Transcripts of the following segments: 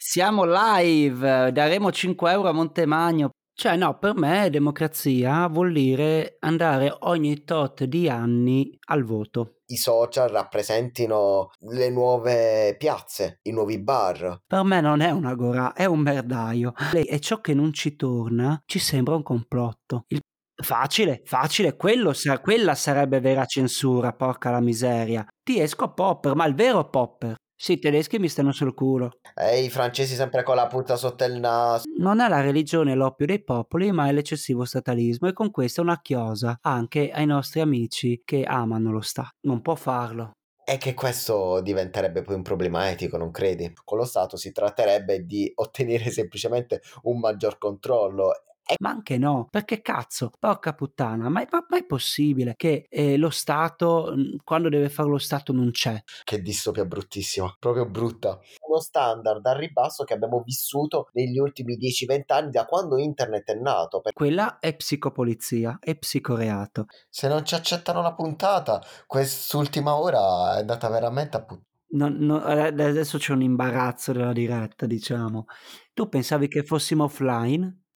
Siamo live, daremo 5 euro a Montemagno. Cioè no, per me democrazia vuol dire andare ogni tot di anni al voto. I social rappresentino le nuove piazze, i nuovi bar. Per me non è una gora, è un merdaio. E ciò che non ci torna ci sembra un complotto. Il Facile, facile, quello, quella sarebbe vera censura, porca la miseria. Ti esco a Popper, ma il vero Popper. Sì, i tedeschi mi stanno sul culo. E i francesi sempre con la puta sotto il naso. Non è la religione l'oppio dei popoli, ma è l'eccessivo statalismo e con questo una chiosa anche ai nostri amici che amano lo Stato. Non può farlo. E che questo diventerebbe poi un problema etico, non credi? Con lo Stato si tratterebbe di ottenere semplicemente un maggior controllo ma anche no, perché cazzo, porca puttana, ma è, ma è possibile che eh, lo Stato, mhmm, quando deve fare lo Stato, non c'è? Che distopia bruttissima, proprio brutta. Uno standard al ribasso che abbiamo vissuto negli ultimi 10-20 anni da quando internet è nato. Per... Quella è psicopolizia, è psicoreato. Se non ci accettano la puntata, quest'ultima ora è andata veramente a puttana. No, no, adesso c'è un imbarazzo della diretta, diciamo. Tu pensavi che fossimo offline?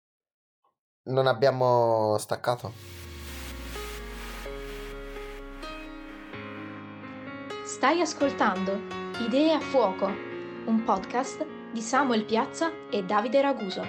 Non abbiamo staccato? Stai ascoltando Idee a fuoco, un podcast di Samuel Piazza e Davide Raguso.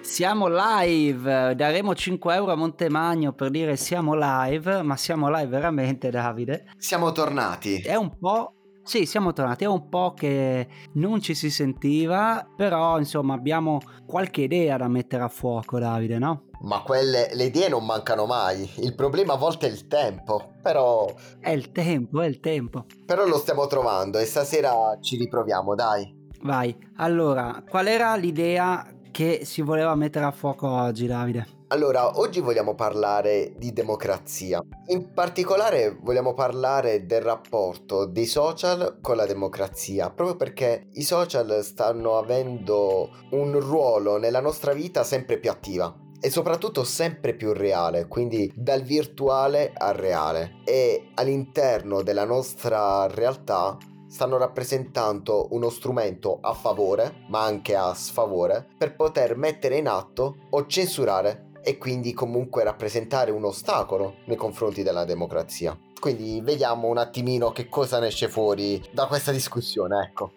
Siamo live, daremo 5 euro a Montemagno per dire siamo live, ma siamo live veramente Davide? Siamo tornati. È un po' Sì, siamo tornati. È un po' che non ci si sentiva, però insomma abbiamo qualche idea da mettere a fuoco, Davide, no? Ma quelle, le idee non mancano mai. Il problema a volte è il tempo, però... È il tempo, è il tempo. Però lo stiamo trovando e stasera ci riproviamo, dai. Vai. Allora, qual era l'idea che si voleva mettere a fuoco oggi, Davide? Allora, oggi vogliamo parlare di democrazia. In particolare vogliamo parlare del rapporto dei social con la democrazia, proprio perché i social stanno avendo un ruolo nella nostra vita sempre più attiva e soprattutto sempre più reale, quindi dal virtuale al reale. E all'interno della nostra realtà stanno rappresentando uno strumento a favore, ma anche a sfavore, per poter mettere in atto o censurare e quindi comunque rappresentare un ostacolo nei confronti della democrazia. Quindi vediamo un attimino che cosa ne esce fuori da questa discussione, ecco.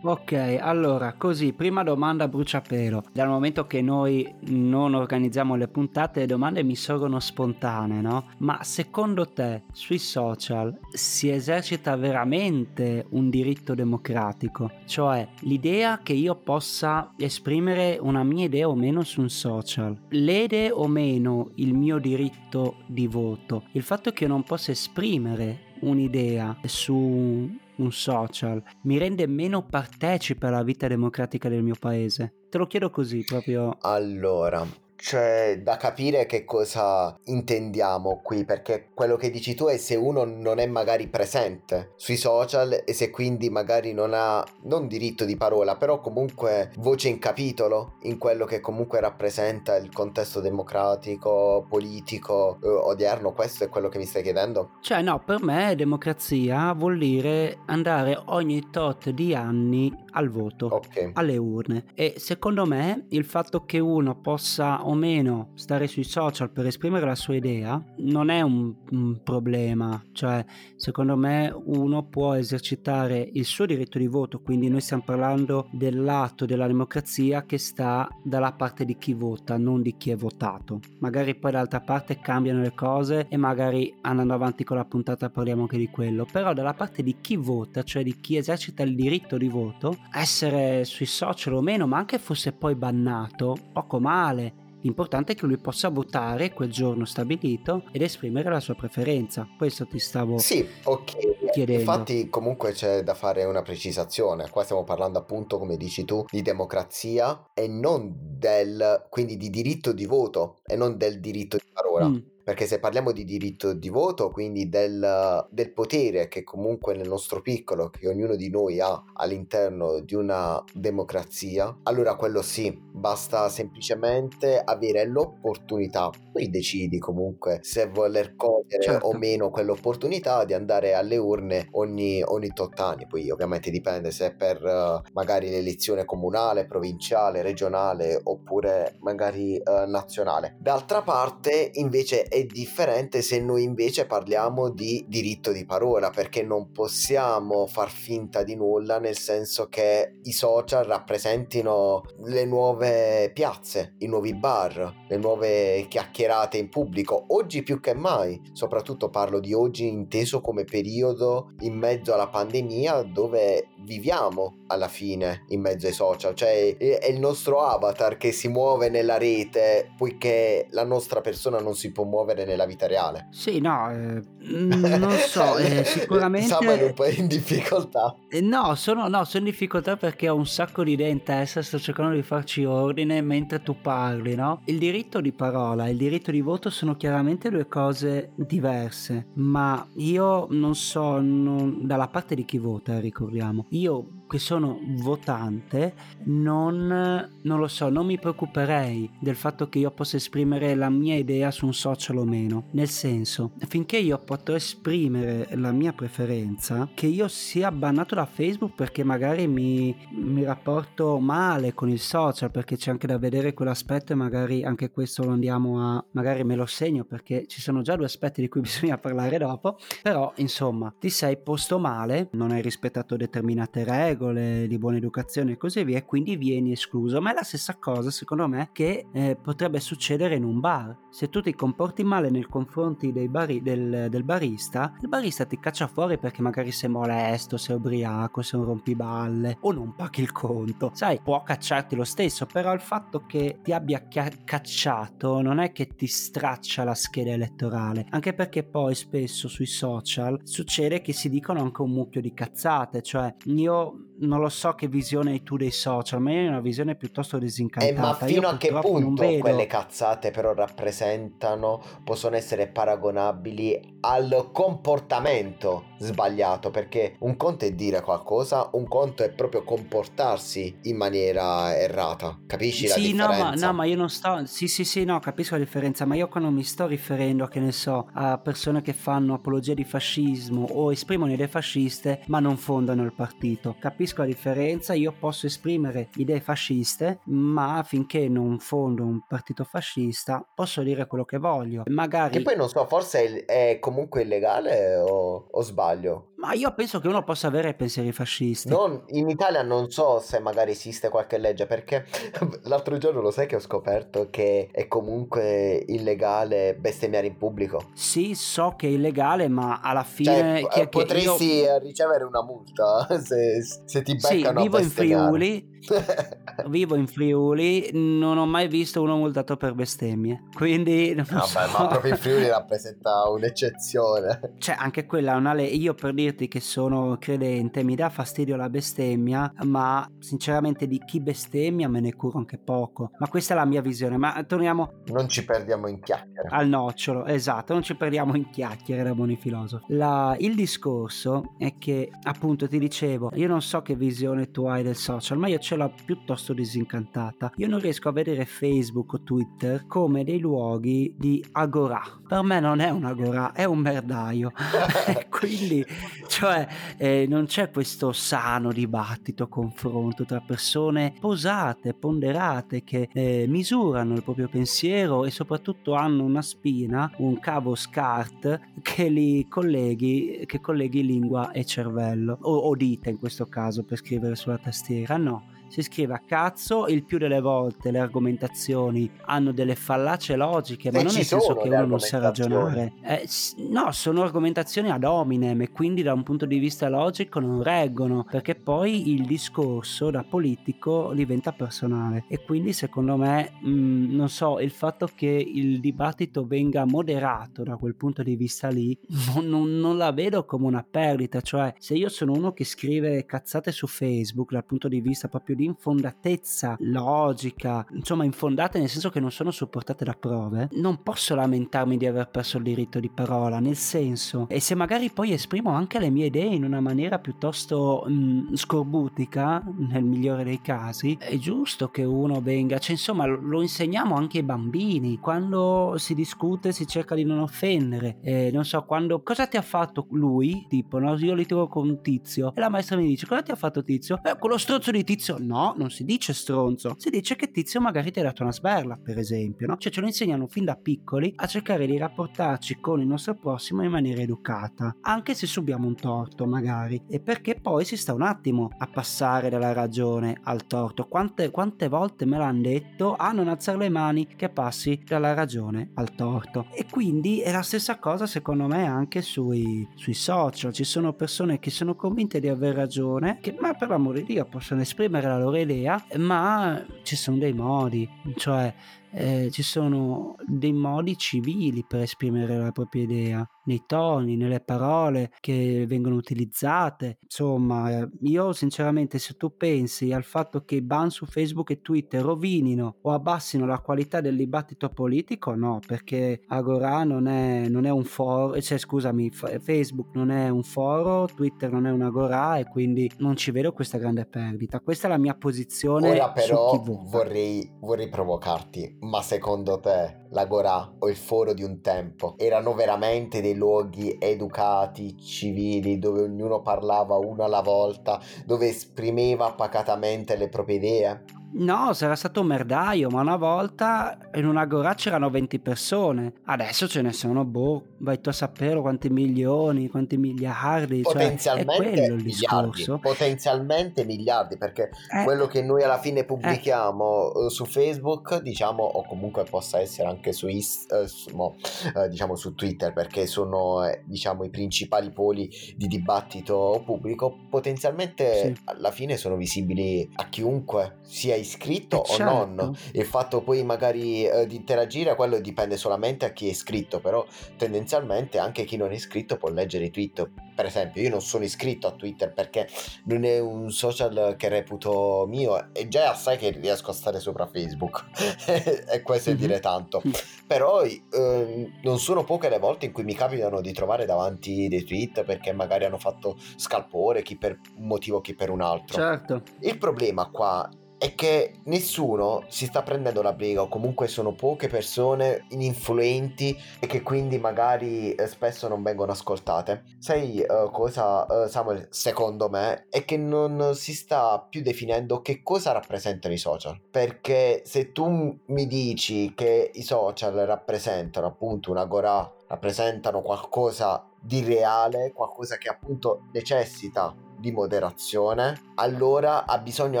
Ok, allora, così, prima domanda a bruciapelo. Dal momento che noi non organizziamo le puntate, le domande mi sorgono spontanee, no? Ma secondo te sui social si esercita veramente un diritto democratico? Cioè l'idea che io possa esprimere una mia idea o meno su un social lede o meno il mio diritto di voto? Il fatto che io non possa esprimere un'idea su un social mi rende meno partecipe alla vita democratica del mio paese? Te lo chiedo così proprio. Allora, c'è da capire che cosa intendiamo qui, perché quello che dici tu è se uno non è magari presente sui social e se quindi magari non ha non diritto di parola, però comunque voce in capitolo in quello che comunque rappresenta il contesto democratico, politico eh, odierno, questo è quello che mi stai chiedendo? Cioè no, per me democrazia vuol dire andare ogni tot di anni al voto, okay. alle urne e secondo me il fatto che uno possa o meno stare sui social per esprimere la sua idea non è un, un, problema, cioè secondo me uno può esercitare il suo diritto di voto, quindi noi stiamo parlando del lato della democrazia che sta dalla parte di chi vota, non di chi è votato. Magari poi dall'altra parte cambiano le cose e magari andando avanti con la puntata parliamo anche di quello, però dalla parte di chi vota, cioè di chi esercita il diritto di voto, essere sui social o meno, ma anche fosse poi bannato, poco male L'importante è che lui possa votare quel giorno stabilito ed esprimere la sua preferenza. Questo ti stavo sì, ok. chiedendo. Infatti comunque c'è da fare una precisazione. Qua stiamo parlando appunto, come dici tu, di democrazia e non del, quindi di diritto di voto e non del diritto di parola. Mm. Perché se parliamo di diritto di voto, quindi del, del, potere che comunque nel nostro piccolo, che ognuno di noi ha all'interno di una democrazia, allora quello sì, basta semplicemente avere l'opportunità. Poi decidi comunque se voler cogliere certo. o meno quell'opportunità di andare alle urne ogni, ogni tot anni. Poi ovviamente dipende se è per uh, magari l'elezione comunale, provinciale, regionale oppure magari uh, nazionale. D'altra parte invece è differente se noi invece parliamo di diritto di parola, perché non possiamo far finta di nulla, nel senso che i social rappresentino le nuove piazze, i nuovi bar, le nuove chiacchierate in pubblico, oggi più che mai, soprattutto parlo di oggi inteso come periodo in mezzo alla pandemia dove viviamo alla fine in mezzo ai social, cioè è il nostro avatar che si muove nella rete, poiché la nostra persona non si può muovere nella vita reale. Sì, no, eh, non so, eh, sicuramente... Samuel un po' in difficoltà. Eh, no, sono, no, sono in difficoltà perché ho un sacco di idee in testa, sto cercando di farci ordine mentre tu parli, no? Il diritto di parola e il diritto di voto sono chiaramente due cose diverse, ma io non so non, dalla parte di chi vota, ricordiamo. Io che sono votante non, non lo so, non mi preoccuperei del fatto che io possa esprimere la mia idea su un social o meno. Nel senso, finché io potrò esprimere la mia preferenza, che io sia bannato da Facebook perché magari mi, mi rapporto male con il social, perché c'è anche da vedere quell'aspetto e magari anche questo lo andiamo a, magari me lo segno perché ci sono già due aspetti di cui bisogna parlare dopo, però insomma ti sei posto male, non hai rispettato determinate regole, regole di buona educazione e così via, e quindi vieni escluso. Ma è la stessa cosa, secondo me, che eh, potrebbe succedere in un bar. Se tu ti comporti male nei confronti bari, del, del, barista, il barista ti caccia fuori perché magari sei molesto, sei ubriaco, sei un rompiballe o non paghi il conto. Sai, può cacciarti lo stesso, però il fatto che ti abbia cacciato non è che ti straccia la scheda elettorale, anche perché poi spesso sui social succede che si dicono anche un mucchio di cazzate, cioè io non lo so che visione hai tu dei social, ma io ho una visione piuttosto disincantata. Eh, ma fino io a che punto quelle cazzate però rappresentano, possono essere paragonabili al comportamento sbagliato? Perché un conto è dire qualcosa, un conto è proprio comportarsi in maniera errata. Capisci la sì, differenza? No ma, no, ma io non sto... Sì, sì, sì, no, capisco la differenza, ma io qua non mi sto riferendo, che ne so, a persone che fanno apologia di fascismo o esprimono idee fasciste, ma non fondano il partito. Capisco capisco la differenza, io posso esprimere idee fasciste, ma finché non fondo un partito fascista posso dire quello che voglio. Magari... Che poi non so, forse è, comunque illegale o, o sbaglio? Ma io penso che uno possa avere pensieri fascisti. Non, in Italia non so se magari esiste qualche legge, perché l'altro giorno lo sai che ho scoperto che è comunque illegale bestemmiare in pubblico. Sì, so che è illegale, ma alla fine... Cioè, potresti io... ricevere una multa se, se ti beccano sì, vivo in Friuli vivo in Friuli, non ho mai visto uno multato per bestemmie. Quindi non Vabbè, so. ma proprio il Friuli rappresenta un'eccezione. Cioè, anche quella è una legge. Io per dirti che sono credente, mi dà fastidio la bestemmia, ma sinceramente di chi bestemmia me ne curo anche poco. Ma questa è la mia visione. Ma torniamo. Non ci perdiamo in chiacchiere. Al nocciolo, esatto, non ci perdiamo in chiacchiere da buoni filosofi. La... il discorso è che, appunto, ti dicevo, io non so che visione tu hai del social, ma io ce l'ho piuttosto disincantata. Io non riesco a vedere Facebook o Twitter come dei luoghi di agorà. Per me non è un agorà, è un merdaio. Quindi, cioè, eh, non c'è questo sano dibattito, confronto tra persone posate, ponderate, che eh, misurano il proprio pensiero e soprattutto hanno una spina, un cavo SCART che li colleghi, che colleghi lingua e cervello, o, o dita in questo caso per scrivere sulla tastiera. No, si scrive a cazzo, il più delle volte le argomentazioni hanno delle fallacie logiche, ma non nel senso che uno non sa ragionare. Eh, no, sono argomentazioni ad hominem e quindi da un punto di vista logico non reggono, perché poi il discorso da politico diventa personale. E quindi secondo me, mh, mm, non so, il fatto che il dibattito venga moderato da quel punto di vista lì, non, non, non la vedo come una perdita, cioè se io sono uno che scrive cazzate su Facebook dal punto di vista proprio di infondatezza logica, insomma infondate nel senso che non sono supportate da prove, non posso lamentarmi di aver perso il diritto di parola, nel senso, e se magari poi esprimo anche le mie idee in una maniera piuttosto mh, scorbutica, nel migliore dei casi, è giusto che uno venga, cioè insomma lo insegniamo anche ai bambini, quando si discute si cerca di non offendere, eh, non so, quando cosa ti ha fatto lui, tipo, no? io litigo con un tizio e la maestra mi dice cosa ti ha fatto tizio? Beh, quello stronzo di tizio, no, non si dice stronzo, si dice che tizio magari ti ha dato una sberla, per esempio, no? Cioè ce lo insegnano fin da piccoli a cercare di rapportarci con il nostro prossimo in maniera educata, anche se subiamo un torto magari, e perché poi si sta un attimo a passare dalla ragione al torto. Quante, quante volte me l'hanno detto, ah non alzare le mani che passi dalla ragione al torto. E quindi è la stessa cosa secondo me anche sui, sui social, ci sono persone che sono convinte di aver ragione, che ma per l'amore di Dio possono esprimere la loro idea, ma ci sono dei modi, cioè eh, ci sono dei modi civili per esprimere la propria idea nei toni, nelle parole che vengono utilizzate. Insomma, io sinceramente se tu pensi al fatto che i ban su Facebook e Twitter rovinino o abbassino la qualità del dibattito politico, no, perché Agora non è, non è un foro, cioè scusami, Facebook non è un foro, Twitter non è un Agora e quindi non ci vedo questa grande perdita. Questa è la mia posizione. Ora però vorrei, vorrei provocarti, ma secondo te l'agorà o il foro di un tempo erano veramente dei luoghi educati, civili, dove ognuno parlava uno alla volta, dove esprimeva pacatamente le proprie idee? No, sarà stato un merdaio, ma una volta in una gora c'erano 20 persone. Adesso ce ne sono, boh, vai tu a sapere quanti milioni, quanti miliardi. Cioè, potenzialmente cioè, miliardi. Potenzialmente miliardi, perché eh, quello che noi alla fine pubblichiamo eh. su Facebook, diciamo, o comunque possa essere anche su, is- eh, su, no, eh, diciamo, su Twitter, perché sono, eh, diciamo, i principali poli di dibattito pubblico, potenzialmente sì. alla fine sono visibili a chiunque, sia iscritto eh o certo. non. Il fatto poi magari eh, di interagire, quello dipende solamente a chi è iscritto, però tendenzialmente anche chi non è iscritto può leggere i tweet. Per esempio, io non sono iscritto a Twitter perché non è un social che reputo mio e già sai che riesco a stare sopra Facebook e questo è mm-hmm. dire tanto. Mm. Però eh, non sono poche le volte in cui mi capitano di trovare davanti dei tweet perché magari hanno fatto scalpore, chi per un motivo, chi per un altro. Certo. Il problema qua è che nessuno si sta prendendo la briga o comunque sono poche persone influenti e che quindi magari eh, spesso non vengono ascoltate. Sai uh, cosa uh, Samuel secondo me è che non si sta più definendo che cosa rappresentano i social perché se tu mi dici che i social rappresentano appunto una Gora rappresentano qualcosa di reale, qualcosa che appunto necessita di moderazione, allora ha bisogno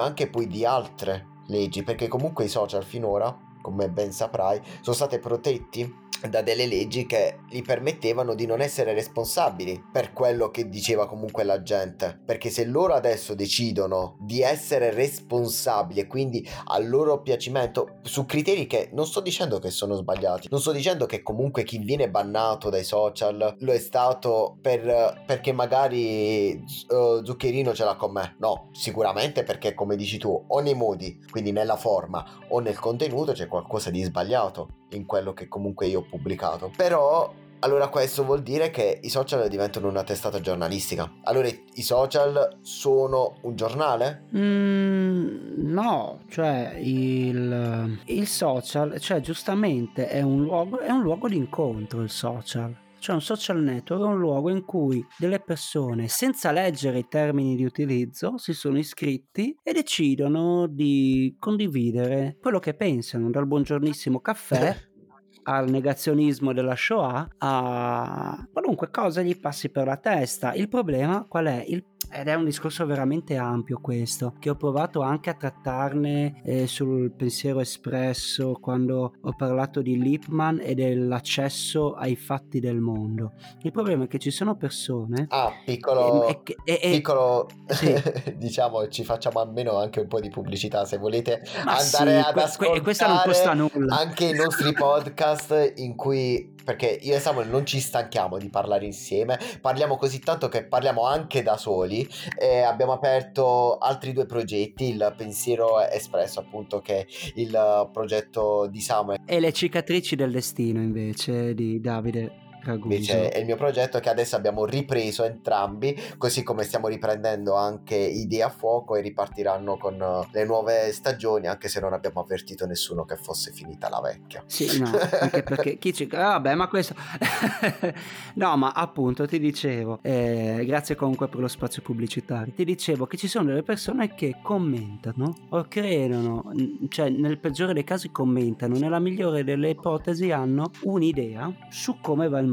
anche poi di altre leggi, perché comunque i social finora, come ben saprai, sono stati protetti da delle leggi che gli permettevano di non essere responsabili per quello che diceva comunque la gente. Perché se loro adesso decidono di essere responsabili e quindi al loro piacimento su criteri che non sto dicendo che sono sbagliati, non sto dicendo che comunque chi viene bannato dai social lo è stato per, perché magari uh, Zuccherino ce l'ha con me. No, sicuramente perché come dici tu, o nei modi, quindi nella forma o nel contenuto c'è qualcosa di sbagliato in quello che comunque io ho pubblicato. Però allora questo vuol dire che i social diventano una testata giornalistica. Allora i social sono un giornale? Mm, no, cioè il, il, social, cioè giustamente è un, luogo, è un luogo di incontro il social. Cioè un social network è un luogo in cui delle persone, senza leggere i termini di utilizzo, si sono iscritti e decidono di condividere quello che pensano, dal buongiornissimo caffè al negazionismo della Shoah, a qualunque cosa gli passi per la testa. Il problema qual è? Il ed è un discorso veramente ampio questo, che ho provato anche a trattarne eh, sul pensiero espresso quando ho parlato di Lippmann e dell'accesso ai fatti del mondo. Il problema è che ci sono persone... Ah, piccolo... E, e, e, piccolo... Sì. diciamo, ci facciamo almeno anche un po' di pubblicità se volete Ma andare sì, ad ascoltare... questa non costa nulla. Anche i nostri podcast in cui perché io e Samuel non ci stanchiamo di parlare insieme, parliamo così tanto che parliamo anche da soli e abbiamo aperto altri due progetti, il Pensiero Espresso appunto che è il progetto di Samuel e le cicatrici del destino invece di Davide. Raguso. Invece è il mio progetto che adesso abbiamo ripreso entrambi, così come stiamo riprendendo anche Idea a Fuoco e ripartiranno con uh, le nuove stagioni, anche se non abbiamo avvertito nessuno che fosse finita la vecchia. Sì, no, anche perché chi ci... Ah, vabbè, ma questo... no, ma appunto ti dicevo, eh, grazie comunque per lo spazio pubblicitario, ti dicevo che ci sono delle persone che commentano o credono, cioè nel peggiore dei casi commentano, nella migliore delle ipotesi hanno un'idea su come va il mondo.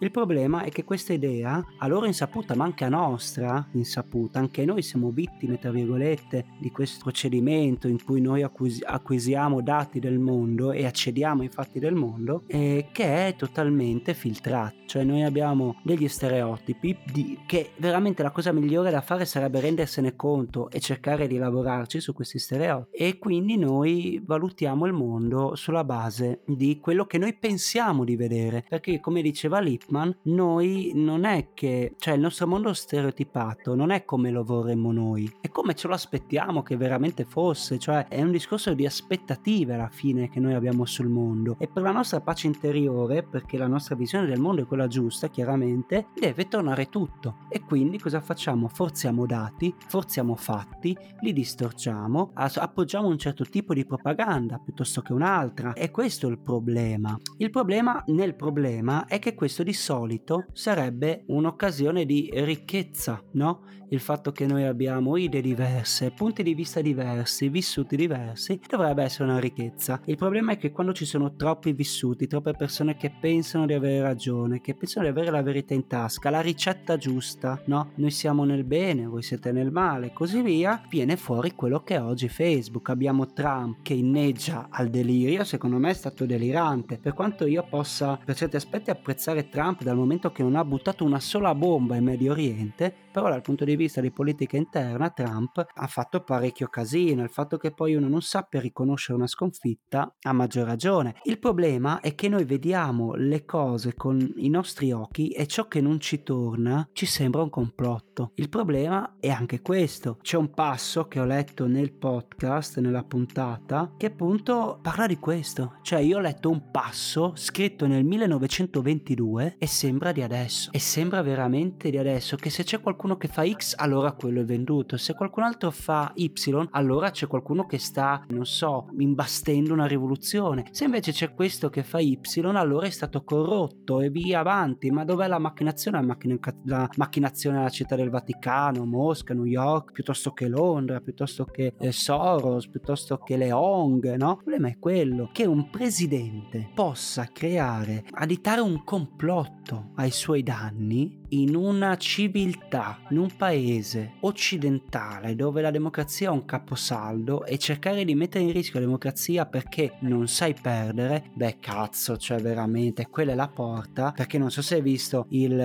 Il problema è che questa idea, a loro insaputa, ma anche a nostra insaputa, anche noi siamo vittime, tra virgolette, di questo procedimento in cui noi acquis- acquisiamo dati del mondo e accediamo ai fatti del mondo, eh, che è totalmente filtrato. Cioè noi abbiamo degli stereotipi di, che veramente la cosa migliore da fare sarebbe rendersene conto e cercare di lavorarci su questi stereotipi. E quindi noi valutiamo il mondo sulla base di quello che noi pensiamo di vedere. Perché come diceva Lippmann, noi non è che, cioè il nostro mondo stereotipato non è come lo vorremmo noi, è come ce lo aspettiamo che veramente fosse, cioè è un discorso di aspettative alla fine che noi abbiamo sul mondo e per la nostra pace interiore, perché la nostra visione del mondo è quella giusta, chiaramente, deve tornare tutto. E quindi cosa facciamo? Forziamo dati, forziamo fatti, li distorciamo, appoggiamo un certo tipo di propaganda piuttosto che un'altra. E questo è il problema. Il problema nel problema è che questo di solito sarebbe un'occasione di ricchezza, no? Il fatto che noi abbiamo idee diverse, punti di vista diversi, vissuti diversi, dovrebbe essere una ricchezza. Il problema è che quando ci sono troppi vissuti, troppe persone che pensano di avere ragione, che pensano di avere la verità in tasca, la ricetta giusta, no? Noi siamo nel bene, voi siete nel male, così via, viene fuori quello che è oggi Facebook. Abbiamo Trump che inneggia al delirio, secondo me è stato delirante, per quanto io possa per certi aspetti apprezzare Trump dal momento che non ha buttato una sola bomba in Medio Oriente, però dal punto di vista di politica interna Trump ha fatto parecchio casino, il fatto che poi uno non sappia riconoscere una sconfitta ha maggior ragione. Il problema è che noi vediamo le cose con i nostri occhi e ciò che non ci torna ci sembra un complotto. Il problema è anche questo. C'è un passo che ho letto nel podcast, nella puntata, che appunto parla di questo. Cioè io ho letto un passo scritto nel 1922 e sembra di adesso. E sembra veramente di adesso che se c'è qualcuno qualcuno che fa X, allora quello è venduto. Se qualcun altro fa Y, allora c'è qualcuno che sta, non so, imbastendo una rivoluzione. Se invece c'è questo che fa Y, allora è stato corrotto e via avanti. Ma dov'è la macchinazione? La, macchina, la macchinazione alla città del Vaticano, Mosca, New York, piuttosto che Londra, piuttosto che eh, Soros, piuttosto che le ONG, no? Il problema è quello che un presidente possa creare, additare un complotto ai suoi danni in una civiltà, in un paese occidentale dove la democrazia è un caposaldo e cercare di mettere in rischio la democrazia perché non sai perdere, beh cazzo, cioè veramente quella è la porta, perché non so se hai visto il,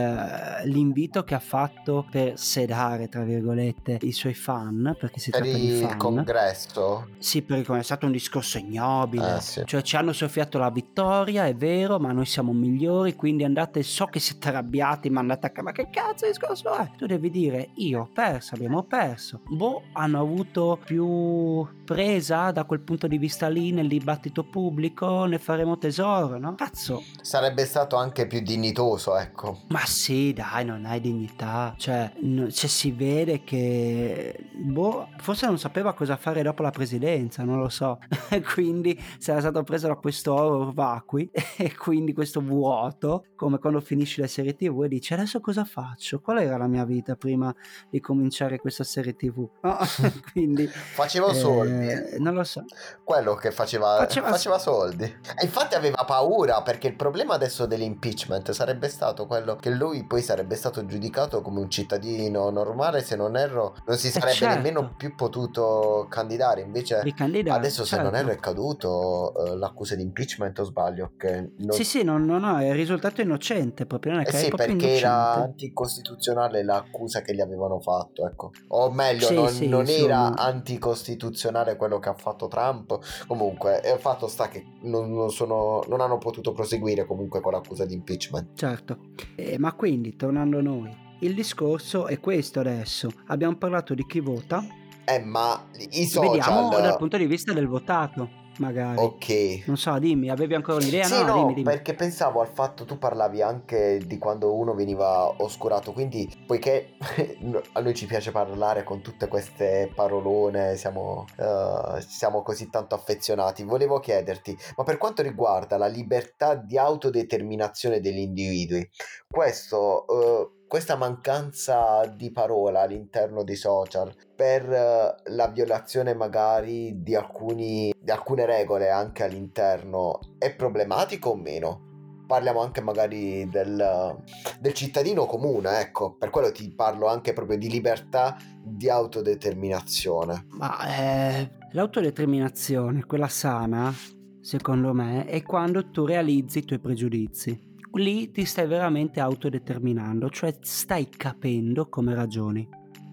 l'invito che ha fatto per sedare, tra virgolette, i suoi fan, perché si per tratta di fan. congresso? Sì, perché è stato un discorso ignobile, eh, sì. cioè ci hanno soffiato la vittoria, è vero, ma noi siamo migliori, quindi andate, so che siete arrabbiati, ma andate a attacca, ma che cazzo di discorso è? Tu devi dire io ho perso, abbiamo perso. Boh, hanno avuto più presa da quel punto di vista lì nel dibattito pubblico, ne faremo tesoro, no? Cazzo. Sarebbe stato anche più dignitoso, ecco. Ma sì, dai, non hai dignità. Cioè, no, cioè si vede che boh, forse non sapeva cosa fare dopo la presidenza, non lo so. quindi si era stato preso da questo vacui e quindi questo vuoto, come quando finisci la serie TV e dici adesso cosa faccio? Qual era la mia vita prima di cominciare questa serie tv? Oh, quindi faceva eh, soldi. Non lo so. Quello che faceva, faceva, faceva soldi. E infatti aveva paura perché il problema adesso dell'impeachment sarebbe stato quello che lui poi sarebbe stato giudicato come un cittadino normale, se non erro, non si eh, sarebbe certo. nemmeno più potuto candidare. Invece adesso se non erro è certo. caduto uh, l'accusa di impeachment o sbaglio? Che non... Sì, sì, no, no, no, è risultato innocente proprio. Non è eh che sì, è perché innocente. era anticostituzionale l'accusa che gli avevano fatto, ecco. O meglio, sì, non, sì, non era anticostituzionale quello che ha fatto Trump. Comunque, il fatto sta che non, non, sono, non hanno potuto proseguire comunque con l'accusa di impeachment. Certo, eh, ma quindi, tornando a noi, il discorso è questo adesso. Abbiamo parlato di chi vota. Eh, ma i social... Vediamo dal punto di vista del votato magari. Ok. Non so, dimmi, avevi ancora un'idea? Sì, no, no dimmi, dimmi. perché pensavo al fatto, tu parlavi anche di quando uno veniva oscurato, quindi poiché a noi ci piace parlare con tutte queste parolone, siamo, uh, siamo così tanto affezionati, volevo chiederti, ma per quanto riguarda la libertà di autodeterminazione degli individui, questo... Uh, questa mancanza di parola all'interno dei social per uh, la violazione magari di, alcuni, di alcune regole anche all'interno è problematico o meno? Parliamo anche magari del, del cittadino comune, ecco, per quello ti parlo anche proprio di libertà di autodeterminazione. Ma eh, l'autodeterminazione, quella sana, secondo me, è quando tu realizzi i tuoi pregiudizi lì ti stai veramente autodeterminando, cioè stai capendo come ragioni.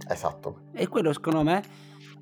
Esatto. E quello secondo me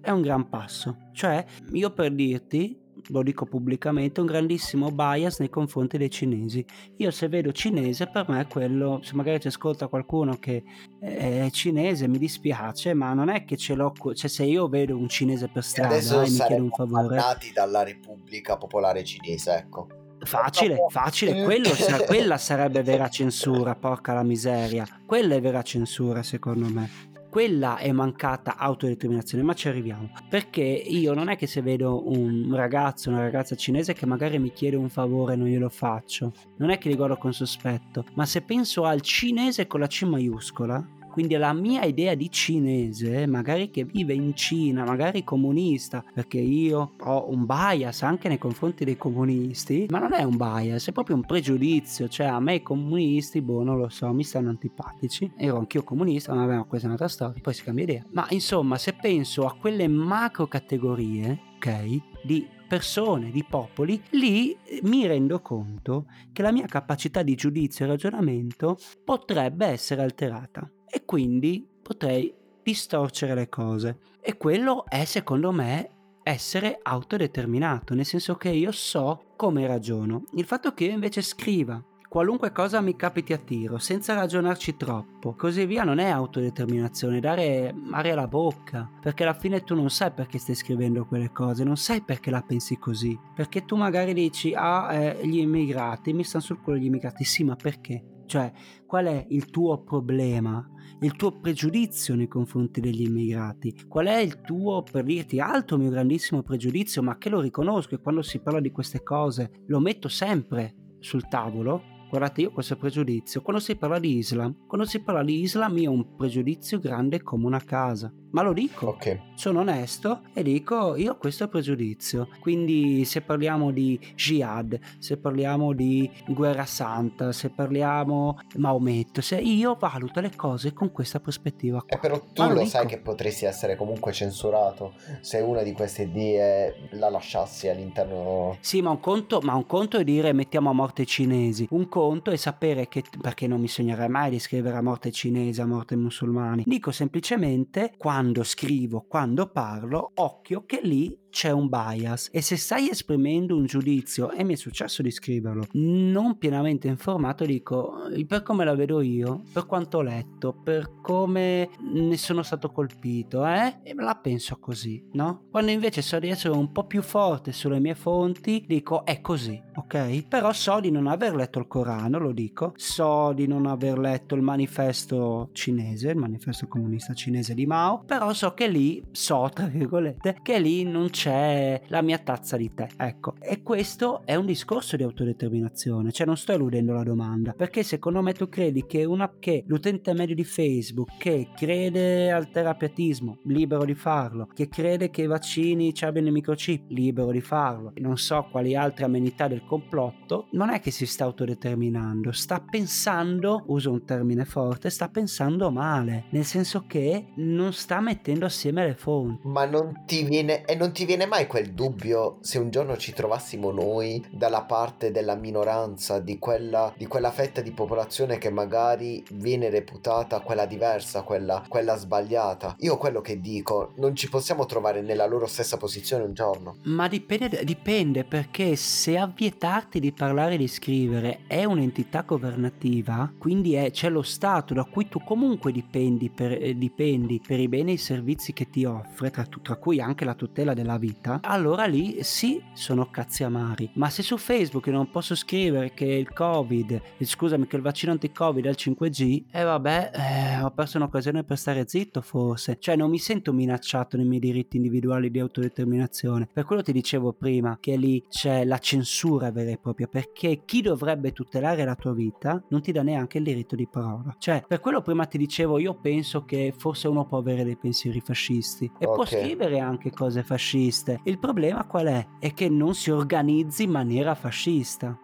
è un gran passo. Cioè, io per dirti, lo dico pubblicamente, un grandissimo bias nei confronti dei cinesi. Io se vedo cinese, per me è quello, se magari ci ascolta qualcuno che è cinese, mi dispiace, ma non è che ce l'ho, cioè se io vedo un cinese per strada e, e mi chiede un favore... nati dalla Repubblica Popolare Cinese, ecco. Facile, facile, sa- quella sarebbe vera censura, porca la miseria. Quella è vera censura, secondo me. Quella è mancata autodeterminazione, ma ci arriviamo. Perché io non è che se vedo un ragazzo, una ragazza cinese che magari mi chiede un favore e non glielo faccio, non è che li guardo con sospetto, ma se penso al cinese con la C maiuscola, quindi la mia idea di cinese, magari che vive in Cina, magari comunista, perché io ho un bias anche nei confronti dei comunisti, ma non è un bias, è proprio un pregiudizio, cioè a me i comunisti, boh, non lo so, mi stanno antipatici, ero anch'io comunista, ma vabbè, questa è un'altra storia, poi si cambia idea. Ma insomma, se penso a quelle macro categorie, ok, di persone, di popoli, lì mi rendo conto che la mia capacità di giudizio e ragionamento potrebbe essere alterata e quindi potrei distorcere le cose. E quello è secondo me essere autodeterminato, nel senso che io so come ragiono. Il fatto che io invece scriva qualunque cosa mi capiti a tiro, senza ragionarci troppo, così via, non è autodeterminazione, dare aria alla bocca, perché alla fine tu non sai perché stai scrivendo quelle cose, non sai perché la pensi così, perché tu magari dici, ah, eh, gli immigrati, mi stanno sul culo gli immigrati, sì, ma perché? Cioè, qual è il tuo problema? Il tuo pregiudizio nei confronti degli immigrati? Qual è il tuo, per dirti, altro mio grandissimo pregiudizio, ma che lo riconosco e quando si parla di queste cose lo metto sempre sul tavolo? Guardate, io questo pregiudizio. Quando si parla di Islam, quando si parla di Islam io ho un pregiudizio grande come una casa ma lo dico. Okay. Sono onesto e dico io ho questo pregiudizio. Quindi se parliamo di jihad, se parliamo di guerra santa, se parliamo di Maometto, se io valuto le cose con questa prospettiva qua. Eh, però tu lo, lo sai che potresti essere comunque censurato se una di queste idee la lasciassi all'interno. Sì, ma un conto, ma un conto è dire mettiamo a morte i cinesi. Un conto è sapere che perché non mi sognerei mai di scrivere a morte cinesi, a morte musulmani. Dico semplicemente quando scrivo, quando parlo, occhio che lì c'è un bias e se stai esprimendo un giudizio, e mi è successo di scriverlo, non pienamente informato, dico per come la vedo io, per quanto ho letto, per come ne sono stato colpito, eh? E la penso così, no? Quando invece so di essere un po' più forte sulle mie fonti, dico è così, ok? Però so di non aver letto il Corano, lo dico, so di non aver letto il manifesto cinese, il manifesto comunista cinese di Mao, però so che lì, so tra virgolette, che lì non c'è la mia tazza di tè. Ecco, e questo è un discorso di autodeterminazione, cioè non sto eludendo la domanda, perché secondo me tu credi che, una, che l'utente medio di Facebook che crede al terapiatismo, libero di farlo, che crede che i vaccini ci abbiano il microchip, libero di farlo, non so quali altre amenità del complotto, non è che si sta autodeterminando, sta pensando, uso un termine forte, sta pensando male, nel senso che non sta mettendo assieme le fonti. Ma non ti viene, e non ti viene mai quel dubbio se un giorno ci trovassimo noi dalla parte della minoranza, di quella, di quella fetta di popolazione che magari viene reputata quella diversa, quella, quella sbagliata. Io quello che dico, non ci possiamo trovare nella loro stessa posizione un giorno. Ma dipende, dipende perché se a vietarti di parlare e di scrivere è un'entità governativa, quindi è, c'è lo Stato da cui tu comunque dipendi per, eh, dipendi per i beni e i servizi che ti offre, tra, tra cui anche la tutela della vita, allora lì sì sono cazzi amari. Ma se su Facebook non posso scrivere che il Covid, scusami, che il vaccino anti-Covid è il 5G, e eh vabbè, eh, ho perso un'occasione per stare zitto forse. Cioè non mi sento minacciato nei miei diritti individuali di autodeterminazione. Per quello ti dicevo prima che lì c'è la censura vera e propria, perché chi dovrebbe tutelare la tua vita non ti dà neanche il diritto di parola. Cioè, per quello prima ti dicevo, io penso che forse uno può avere dei pensieri fascisti e okay. può scrivere anche cose fasciste. Il problema qual è? È che non si organizzi in maniera fascista.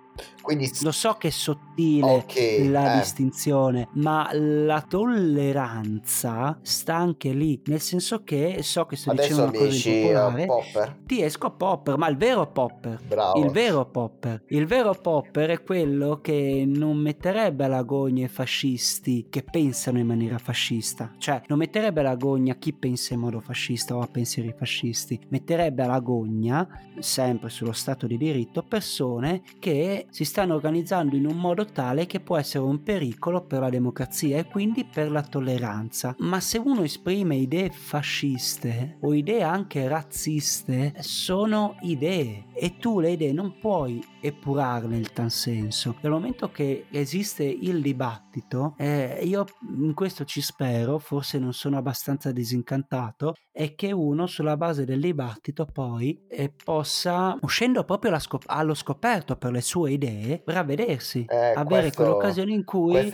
Quindi lo so che è sottile okay, la eh. distinzione, ma la tolleranza sta anche lì, nel senso che so che sto Adesso dicendo una cosa impopolare, popper. ti esco a popper, ma il vero popper, Bravo. il vero popper, il vero popper è quello che non metterebbe alla gogna i fascisti che pensano in maniera fascista, cioè non metterebbe alla gogna chi pensa in modo fascista o ha pensieri fascisti, metterebbe alla gogna, sempre sullo stato di diritto, persone che si stanno organizzando in un modo tale che può essere un pericolo per la democrazia e quindi per la tolleranza. Ma se uno esprime idee fasciste o idee anche razziste, sono idee e tu le idee non puoi epurarle in tal senso. Dal momento che esiste il dibattito, eh, io in questo ci spero, forse non sono abbastanza disincantato, è che uno sulla base del dibattito poi eh, possa, uscendo proprio scop- allo scoperto per le sue idee, ravvedersi, eh, avere questo, quell'occasione in cui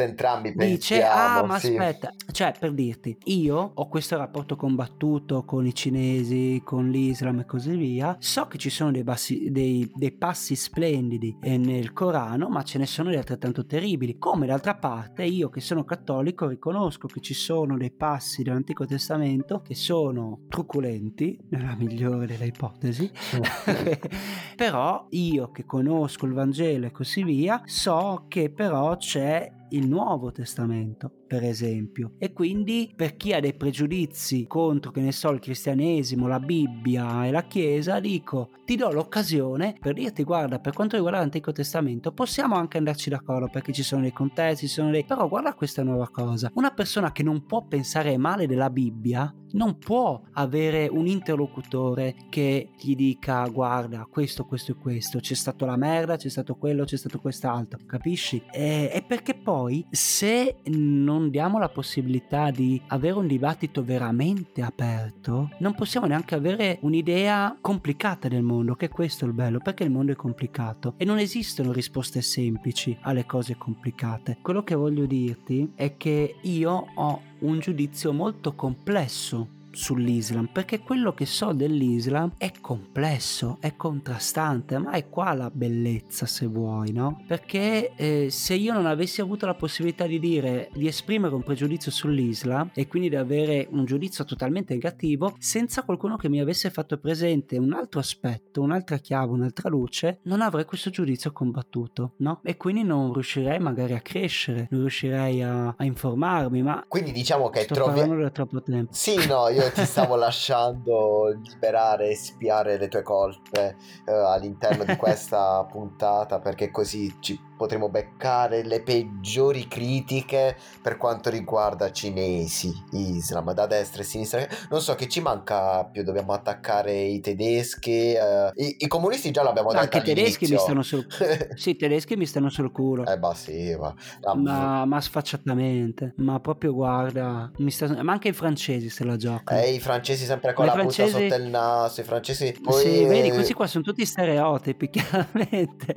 dice ah ma sì. aspetta, cioè per dirti, io ho questo rapporto combattuto con i cinesi, con l'Islam e così via, so che ci sono dei, bassi, dei, dei passi splendidi eh, nel Corano, ma ce ne sono di altrettanto terribili, come d'altra parte io che sono cattolico riconosco che ci sono dei passi dell'Antico Testamento che sono truculenti, nella migliore delle ipotesi, però io che conosco il Vangelo e così via, so che però c'è il Nuovo Testamento, per esempio. E quindi per chi ha dei pregiudizi contro, che ne so, il cristianesimo, la Bibbia e la Chiesa, dico, ti do l'occasione per dirti, guarda, per quanto riguarda l'Antico Testamento, possiamo anche andarci d'accordo perché ci sono dei contesti, ci sono dei... però guarda questa nuova cosa. Una persona che non può pensare male della Bibbia non può avere un interlocutore che gli dica guarda questo, questo e questo, c'è stato la merda, c'è stato quello, c'è stato quest'altro, capisci? E, e perché poi poi se non diamo la possibilità di avere un dibattito veramente aperto, non possiamo neanche avere un'idea complicata del mondo, che è questo il bello, perché il mondo è complicato e non esistono risposte semplici alle cose complicate. Quello che voglio dirti è che io ho un giudizio molto complesso sull'Islam perché quello che so dell'Islam è complesso, è contrastante, ma è qua la bellezza se vuoi, no? Perché eh, se io non avessi avuto la possibilità di dire, di esprimere un pregiudizio sull'Islam e quindi di avere un giudizio totalmente negativo, senza qualcuno che mi avesse fatto presente un altro aspetto, un'altra chiave, un'altra luce, non avrei questo giudizio combattuto, no? E quindi non riuscirei magari a crescere, non riuscirei a, a informarmi, ma... Quindi diciamo che trovi... da troppo tempo. Sì, no, io io ti stavo lasciando liberare e spiare le tue colpe eh, all'interno di questa puntata perché così ci potremo beccare le peggiori critiche per quanto riguarda cinesi, Islam, da destra e sinistra. Non so che ci manca più, dobbiamo attaccare i tedeschi, eh, i, i, comunisti già l'abbiamo detto Anche i tedeschi mi stanno sul Sì, i tedeschi mi stanno sul culo. Eh bah sì, ma... Ma, ma sfacciatamente, ma proprio guarda, sta... ma anche i francesi se la giocano. Eh, i francesi sempre con ma la francesi... sotto il naso, i francesi... Poi... Sì, vedi, questi qua sono tutti stereotipi, chiaramente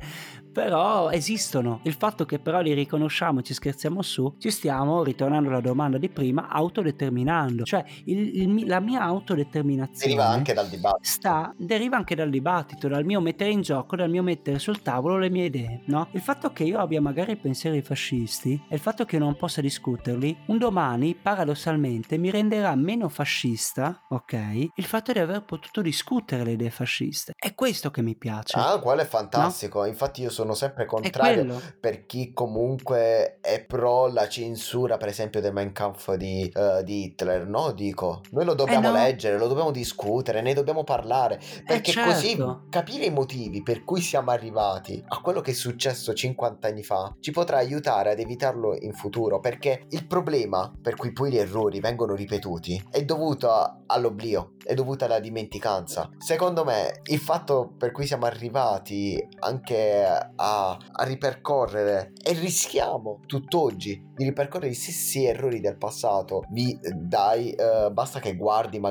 però esistono. Il fatto che però li riconosciamo e ci scherziamo su, ci stiamo, ritornando alla domanda di prima, autodeterminando. Cioè il, il, la mia autodeterminazione deriva anche dal dibattito. Sta, deriva anche dal dibattito, dal mio mettere in gioco, dal mio mettere sul tavolo le mie idee, no? Il fatto che io abbia magari pensieri fascisti e il fatto che io non possa discuterli, un domani paradossalmente mi renderà meno fascista, ok? Il fatto di aver potuto discutere le idee fasciste. È questo che mi piace. Ah, quello è fantastico. No? Infatti io sono sono sempre contrario per chi comunque è pro la censura, per esempio, del Mein Kampf di, uh, di Hitler. No, dico, noi lo dobbiamo eh no. leggere, lo dobbiamo discutere, ne dobbiamo parlare, eh, perché eh certo. così capire i motivi per cui siamo arrivati a quello che è successo 50 anni fa ci potrà aiutare ad evitarlo in futuro, perché il problema per cui poi gli errori vengono ripetuti è dovuto all'oblio, è dovuto alla dimenticanza. Secondo me il fatto per cui siamo arrivati anche a, a ripercorrere e rischiamo tutt'oggi di ripercorrere i stessi errori del passato. Vi dai, uh, basta che guardi ma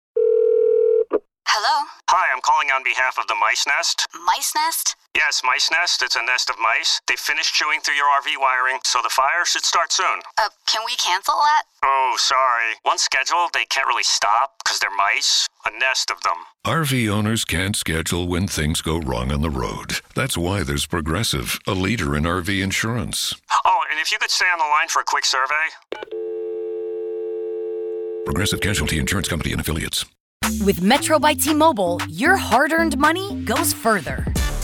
Hello? Hi, I'm calling on behalf of the Mice Nest. Mice Nest? Yes, Mice Nest. It's a nest of mice. They finished chewing through your RV wiring, so the fire should start soon. Uh, can we cancel that? Oh, sorry. Once scheduled, they can't really stop because they're mice. A nest of them. RV owners can't schedule when things go wrong on the road. That's why there's Progressive, a leader in RV insurance. Oh, and if you could stay on the line for a quick survey. Progressive Casualty Insurance Company and Affiliates. With Metro by T Mobile, your hard earned money goes further.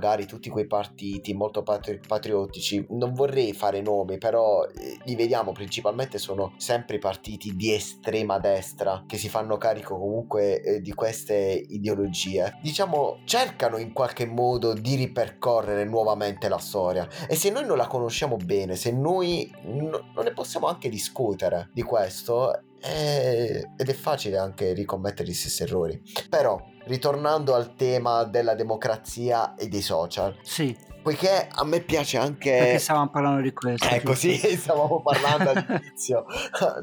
magari tutti quei partiti molto patri- patriottici, non vorrei fare nomi, però eh, li vediamo principalmente sono sempre partiti di estrema destra che si fanno carico comunque eh, di queste ideologie. Diciamo, cercano in qualche modo di ripercorrere nuovamente la storia e se noi non la conosciamo bene, se noi n- non ne possiamo anche discutere di questo, eh, ed è facile anche ricommettere gli stessi errori. Però ritornando al tema della democrazia e dei social. Sì. Poiché a me piace anche... Perché stavamo parlando di questo. Ecco, sì, stavamo parlando all'inizio.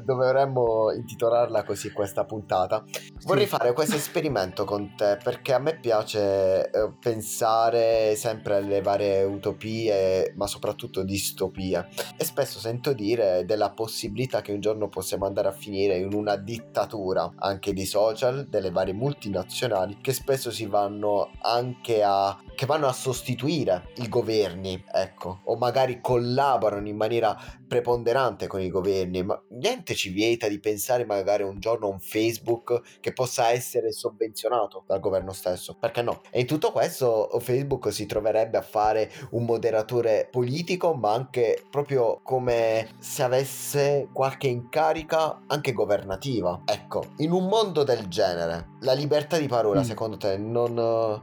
Dovremmo intitolarla così questa puntata. Vorrei sì. fare questo esperimento con te perché a me piace eh, pensare sempre alle varie utopie, ma soprattutto distopie. E spesso sento dire della possibilità che un giorno possiamo andare a finire in una dittatura anche di social, delle varie multinazionali, che spesso si vanno anche a... che vanno a sostituire il governi, ecco, o magari collaborano in maniera preponderante con i governi, ma niente ci vieta di pensare magari un giorno a un Facebook che possa essere sovvenzionato dal governo stesso, perché no? E in tutto questo Facebook si troverebbe a fare un moderatore politico, ma anche proprio come se avesse qualche incarica anche governativa. Ecco, in un mondo del genere, la libertà di parola mm. secondo te non,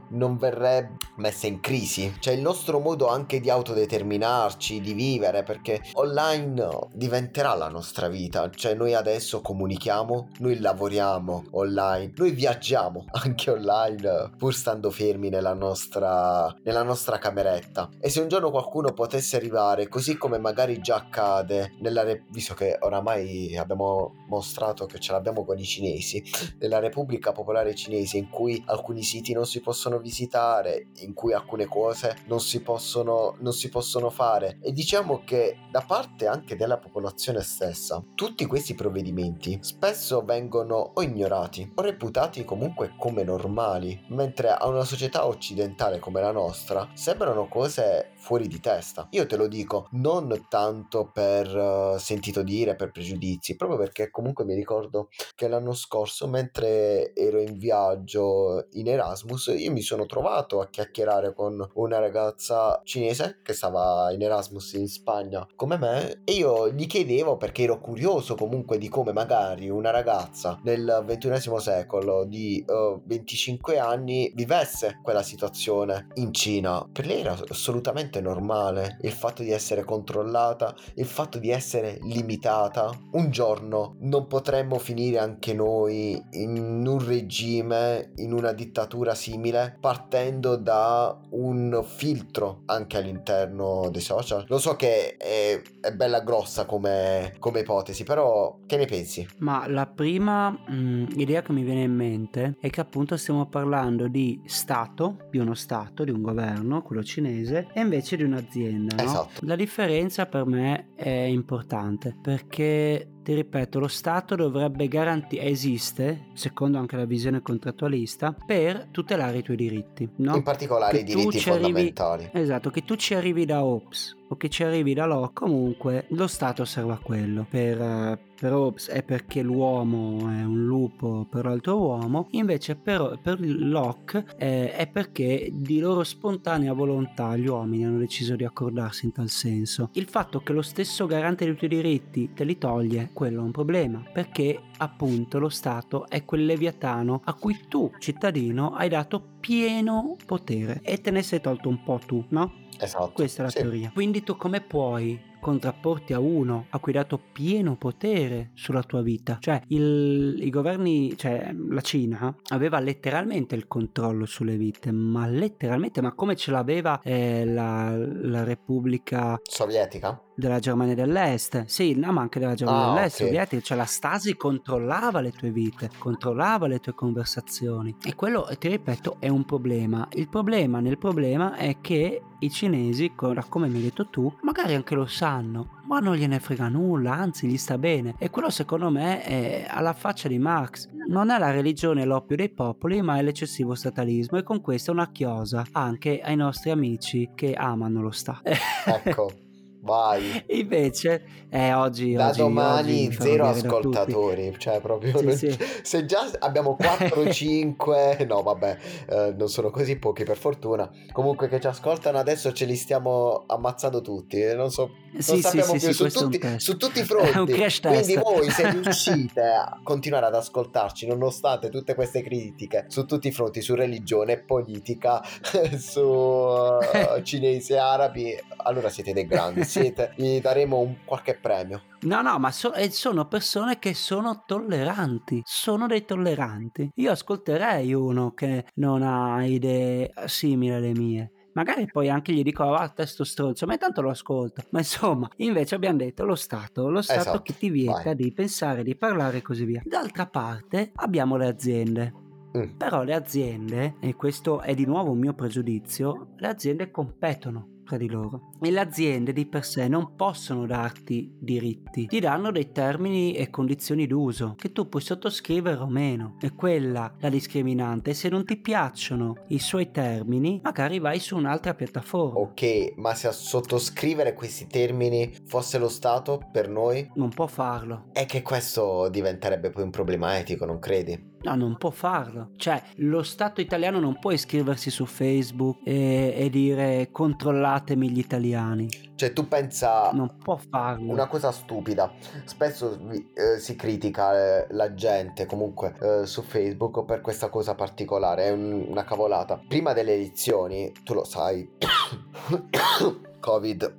non verrebbe messa in crisi? Cioè il nostro modo anche di autodeterminarci, di vivere, perché online online diventerà la nostra vita, cioè noi adesso comunichiamo, noi lavoriamo online, noi viaggiamo anche online pur stando fermi nella nostra, nella nostra cameretta. E se un giorno qualcuno potesse arrivare, così come magari già accade, nella visto che oramai abbiamo mostrato che ce l'abbiamo con i cinesi, nella Repubblica popolare cinese in cui alcuni siti non si possono visitare, in cui alcune cose non si possono, non si possono fare e diciamo che da parte anche della popolazione stessa tutti questi provvedimenti spesso vengono o ignorati o reputati comunque come normali, mentre a una società occidentale come la nostra sembrano cose fuori di testa. Io te lo dico non tanto per uh, sentito dire, per pregiudizi, proprio perché comunque mi ricordo che l'anno scorso mentre ero in viaggio in Erasmus io mi sono trovato a chiacchierare con una ragazza cinese che stava in Erasmus in Spagna come me e io gli chiedevo perché ero curioso comunque di come magari una ragazza nel ventunesimo secolo di uh, 25 anni vivesse quella situazione in Cina. Per lei era assolutamente normale il fatto di essere controllata, il fatto di essere limitata. Un giorno non potremmo finire anche noi in un regime, in una dittatura simile, partendo da un filtro anche all'interno dei social. Lo so che è, è bella grossa come, come, ipotesi, però che ne pensi? Ma la prima mh, mm, idea che mi viene in mente è che appunto stiamo parlando di Stato, di uno Stato, di un governo, quello cinese, e invece di un'azienda. No? Esatto. La differenza per me è importante perché ti ripeto, lo Stato dovrebbe garantire, esiste, secondo anche la visione contrattualista, per tutelare i tuoi diritti. No? In particolare che i diritti fondamentali. Arrivi, esatto, che tu ci arrivi da Ops o che ci arrivi da Locke, comunque lo Stato serve a quello. Per, per Hobbes è perché l'uomo è un lupo per l'altro uomo, invece per, per Locke eh, è perché di loro spontanea volontà gli uomini hanno deciso di accordarsi in tal senso. Il fatto che lo stesso garante dei tuoi diritti te li toglie, quello è un problema, perché appunto lo Stato è quel leviatano a cui tu, cittadino, hai dato pieno potere e te ne sei tolto un po' tu, no? Esatto. Questa è la sì. teoria. Quindi tu come puoi contrapporti a uno a cui hai dato pieno potere sulla tua vita. Cioè, il, i governi, cioè la Cina aveva letteralmente il controllo sulle vite, ma letteralmente, ma come ce l'aveva eh, la, la Repubblica Sovietica? Della Germania dell'Est, sì, no, ma anche della Germania ah, dell'Est, okay. sovietica, cioè la Stasi controllava le tue vite, controllava le tue conversazioni e quello, ti ripeto, è un problema. Il problema nel problema è che i cinesi, come mi hai detto tu, magari anche lo sanno, ma non gliene frega nulla, anzi gli sta bene. E quello secondo me è alla faccia di Marx. Non è la religione l'oppio dei popoli, ma è l'eccessivo statalismo e con questo è una chiosa anche ai nostri amici che amano lo Stato. Ecco. Vai. Invece, eh, oggi. Da oggi, domani oggi zero ascoltatori. Cioè, proprio. Sì, non... sì. Se già abbiamo 4-5, no, vabbè, eh, non sono così pochi per fortuna. Comunque, che ci ascoltano adesso ce li stiamo ammazzando tutti. Non so, non sì, sappiamo più su tutti, su, tutti, i fronti. Quindi, voi, se riuscite a continuare ad ascoltarci, nonostante tutte queste critiche su tutti i fronti, su religione, politica, su uh, cinesi arabi, allora siete dei grandi siete, gli daremo un qualche premio. No, no, ma so, sono persone che sono tolleranti, sono dei tolleranti. Io ascolterei uno che non ha idee simili alle mie. Magari poi anche gli dico, ah, testo stronzo, ma intanto lo ascolto. Ma insomma, invece abbiamo detto lo Stato, lo Stato esatto. che ti vieta Vai. di pensare, di parlare e così via. D'altra parte abbiamo le aziende. Mm. Però le aziende, e questo è di nuovo un mio pregiudizio, le aziende competono tra di loro. E le aziende di per sé non possono darti diritti, ti danno dei termini e condizioni d'uso che tu puoi sottoscrivere o meno. È quella la discriminante. Se non ti piacciono i suoi termini, magari vai su un'altra piattaforma. Ok, ma se a sottoscrivere questi termini fosse lo Stato per noi? Non può farlo. È che questo diventerebbe poi un problema etico, non credi? No, non può farlo. Cioè, lo Stato italiano non può iscriversi su Facebook e, e dire controllatemi gli italiani. Cioè, tu pensa. Non può farlo. Una cosa stupida. Spesso eh, si critica eh, la gente comunque eh, su Facebook per questa cosa particolare. È un, una cavolata. Prima delle elezioni, tu lo sai. Covid.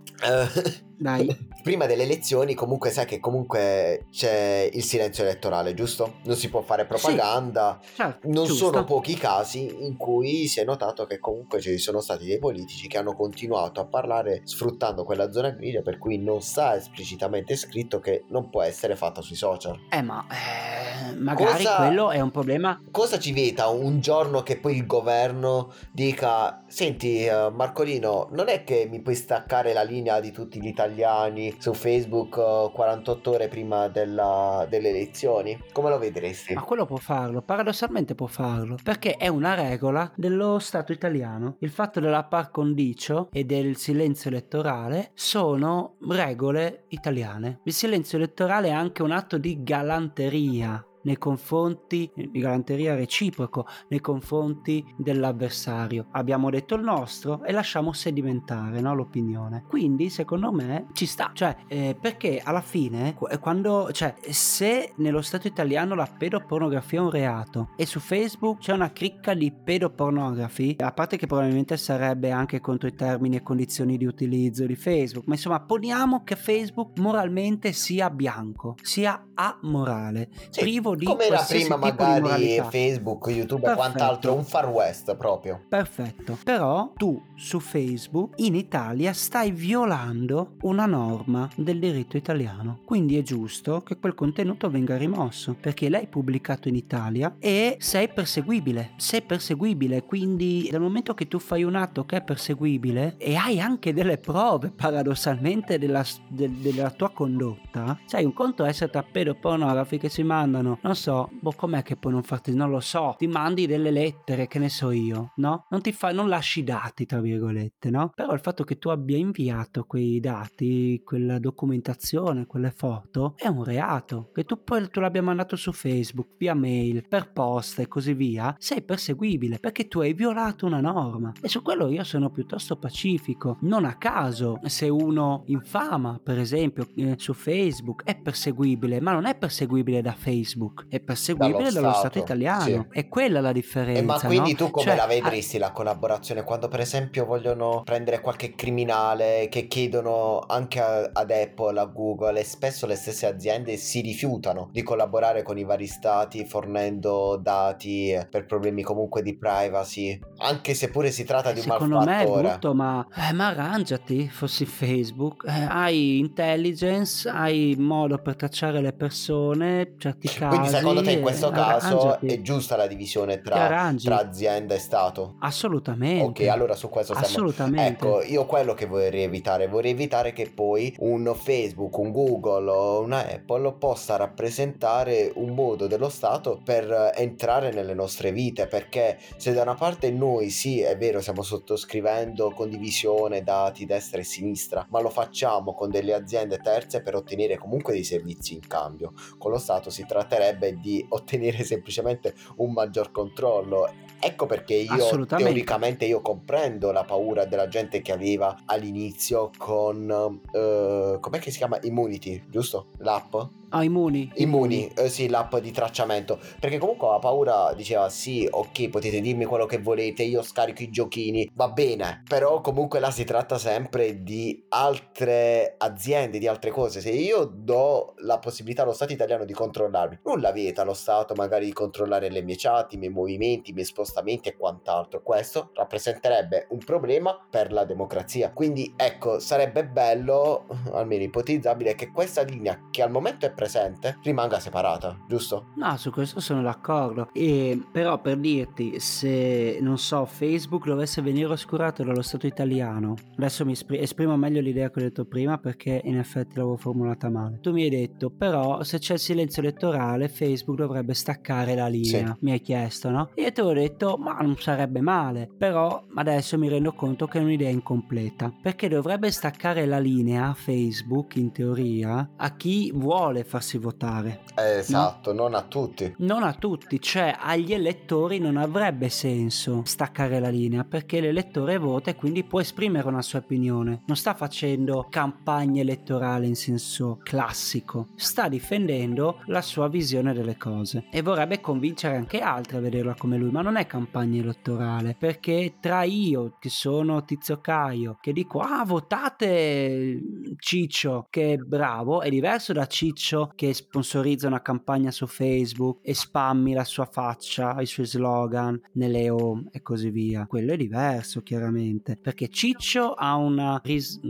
Dai. prima delle elezioni comunque sai che comunque c'è il silenzio elettorale, giusto? Non si può fare propaganda. Sì, certo, non giusto. sono pochi i casi in cui si è notato che comunque ci sono stati dei politici che hanno continuato a parlare sfruttando quella zona grigia per cui non sta esplicitamente scritto che non può essere fatta sui social. Eh ma eh, magari cosa, quello è un problema. Cosa ci vieta un giorno che poi il governo dica senti uh, Marcolino non è che mi puoi staccare la linea di tutti gli italiani su Facebook uh, 48 ore prima della, delle elezioni? Come lo vedresti? Ma quello può farlo, paradossalmente può farlo, perché è una regola dello Stato italiano. Il fatto della par condicio e del silenzio elettorale sono regole italiane. Il silenzio elettorale è anche un atto di galanteria nei confronti di galanteria reciproco nei confronti dell'avversario. Abbiamo detto il nostro e lasciamo sedimentare no, l'opinione. Quindi, secondo me, ci sta. Cioè, eh, perché alla fine, quando, cioè, se nello Stato italiano la pedopornografia è un reato e su Facebook c'è una cricca di pedopornografi, a parte che probabilmente sarebbe anche contro i termini e condizioni di utilizzo di Facebook, ma insomma, poniamo che Facebook moralmente sia bianco, sia amorale, sì. privo di come era prima magari Facebook, YouTube e quant'altro, un far west proprio. Perfetto. Però tu su Facebook in Italia stai violando una norma del diritto italiano. Quindi è giusto che quel contenuto venga rimosso perché l'hai pubblicato in Italia e sei perseguibile. Sei perseguibile, quindi dal momento che tu fai un atto che è perseguibile e hai anche delle prove paradossalmente della, de, della tua condotta, sai un conto è essere tappedopornografi che si mandano non so, boh, com'è che poi non farti, non lo so, ti mandi delle lettere, che ne so io, no? Non ti fa, non lasci dati, tra virgolette, no? Però il fatto che tu abbia inviato quei dati, quella documentazione, quelle foto, è un reato. Che tu poi tu l'abbia mandato su Facebook, via mail, per posta e così via, sei perseguibile perché tu hai violato una norma. E su quello io sono piuttosto pacifico. Non a caso, se uno infama, per esempio, eh, su Facebook, è perseguibile, ma non è perseguibile da Facebook Facebook è perseguibile dallo, dallo Stato, Stato, italiano. Sì. È quella la differenza. Eh, ma quindi no? tu come cioè, la vedresti la collaborazione quando per esempio vogliono prendere qualche criminale che chiedono anche a, ad Apple, a Google e spesso le stesse aziende si rifiutano di collaborare con i vari stati fornendo dati per problemi comunque di privacy, anche se pure si tratta di un Secondo malfattore. Secondo me è brutto, ma, eh, ma arrangiati, fossi Facebook, eh, hai intelligence, hai modo per tracciare le persone, certi casi quindi secondo te in questo caso è giusta la divisione tra, tra, azienda e Stato? Assolutamente. Ok, allora su questo stiamo... Assolutamente. Ecco, io quello che vorrei evitare, vorrei evitare che poi un Facebook, un Google o una Apple possa rappresentare un modo dello Stato per entrare nelle nostre vite, perché se da una parte noi sì, è vero, stiamo sottoscrivendo condivisione dati destra e sinistra, ma lo facciamo con delle aziende terze per ottenere comunque dei servizi in cambio. Con lo Stato si tratterebbe permetterebbe di ottenere semplicemente un maggior controllo. Ecco perché io teoricamente io comprendo la paura della gente che aveva all'inizio con uh, com'è che si chiama Immunity, giusto? L'app? Ah, Immuni. Immuni, eh, sì, l'app di tracciamento. Perché comunque la paura diceva sì, ok, potete dirmi quello che volete, io scarico i giochini, va bene. Però comunque là si tratta sempre di altre aziende, di altre cose. Se io do la possibilità allo Stato italiano di controllarmi, nulla vieta allo Stato magari di controllare le mie chat, i miei movimenti, i miei spostamenti e quant'altro. Questo rappresenterebbe un problema per la democrazia. Quindi ecco, sarebbe bello, almeno ipotizzabile, che questa linea che al momento è presente rimanga separata, giusto? No, su questo sono d'accordo. E però per dirti, se non so, Facebook dovesse venire oscurato dallo Stato italiano, adesso mi espr- esprimo meglio l'idea che ho detto prima perché in effetti l'avevo formulata male. Tu mi hai detto, però se c'è il silenzio elettorale, Facebook dovrebbe staccare la linea. Sì. Mi hai chiesto, no? E io ti ho detto, ma non sarebbe male. Però adesso mi rendo conto che è un'idea incompleta. Perché dovrebbe staccare la linea Facebook, in teoria, a chi vuole farsi votare. esatto, no? non a tutti. Non a tutti, cioè agli elettori non avrebbe senso staccare la linea perché l'elettore vota e quindi può esprimere una sua opinione. Non sta facendo campagna elettorale in senso classico, sta difendendo la sua visione delle cose e vorrebbe convincere anche altri a vederla come lui, ma non è campagna elettorale perché tra io che sono Tizio Caio che dico ah votate Ciccio che è bravo è diverso da Ciccio che sponsorizza una campagna su Facebook e spammi la sua faccia, i suoi slogan nelle home e così via. Quello è diverso chiaramente perché Ciccio ha una ris-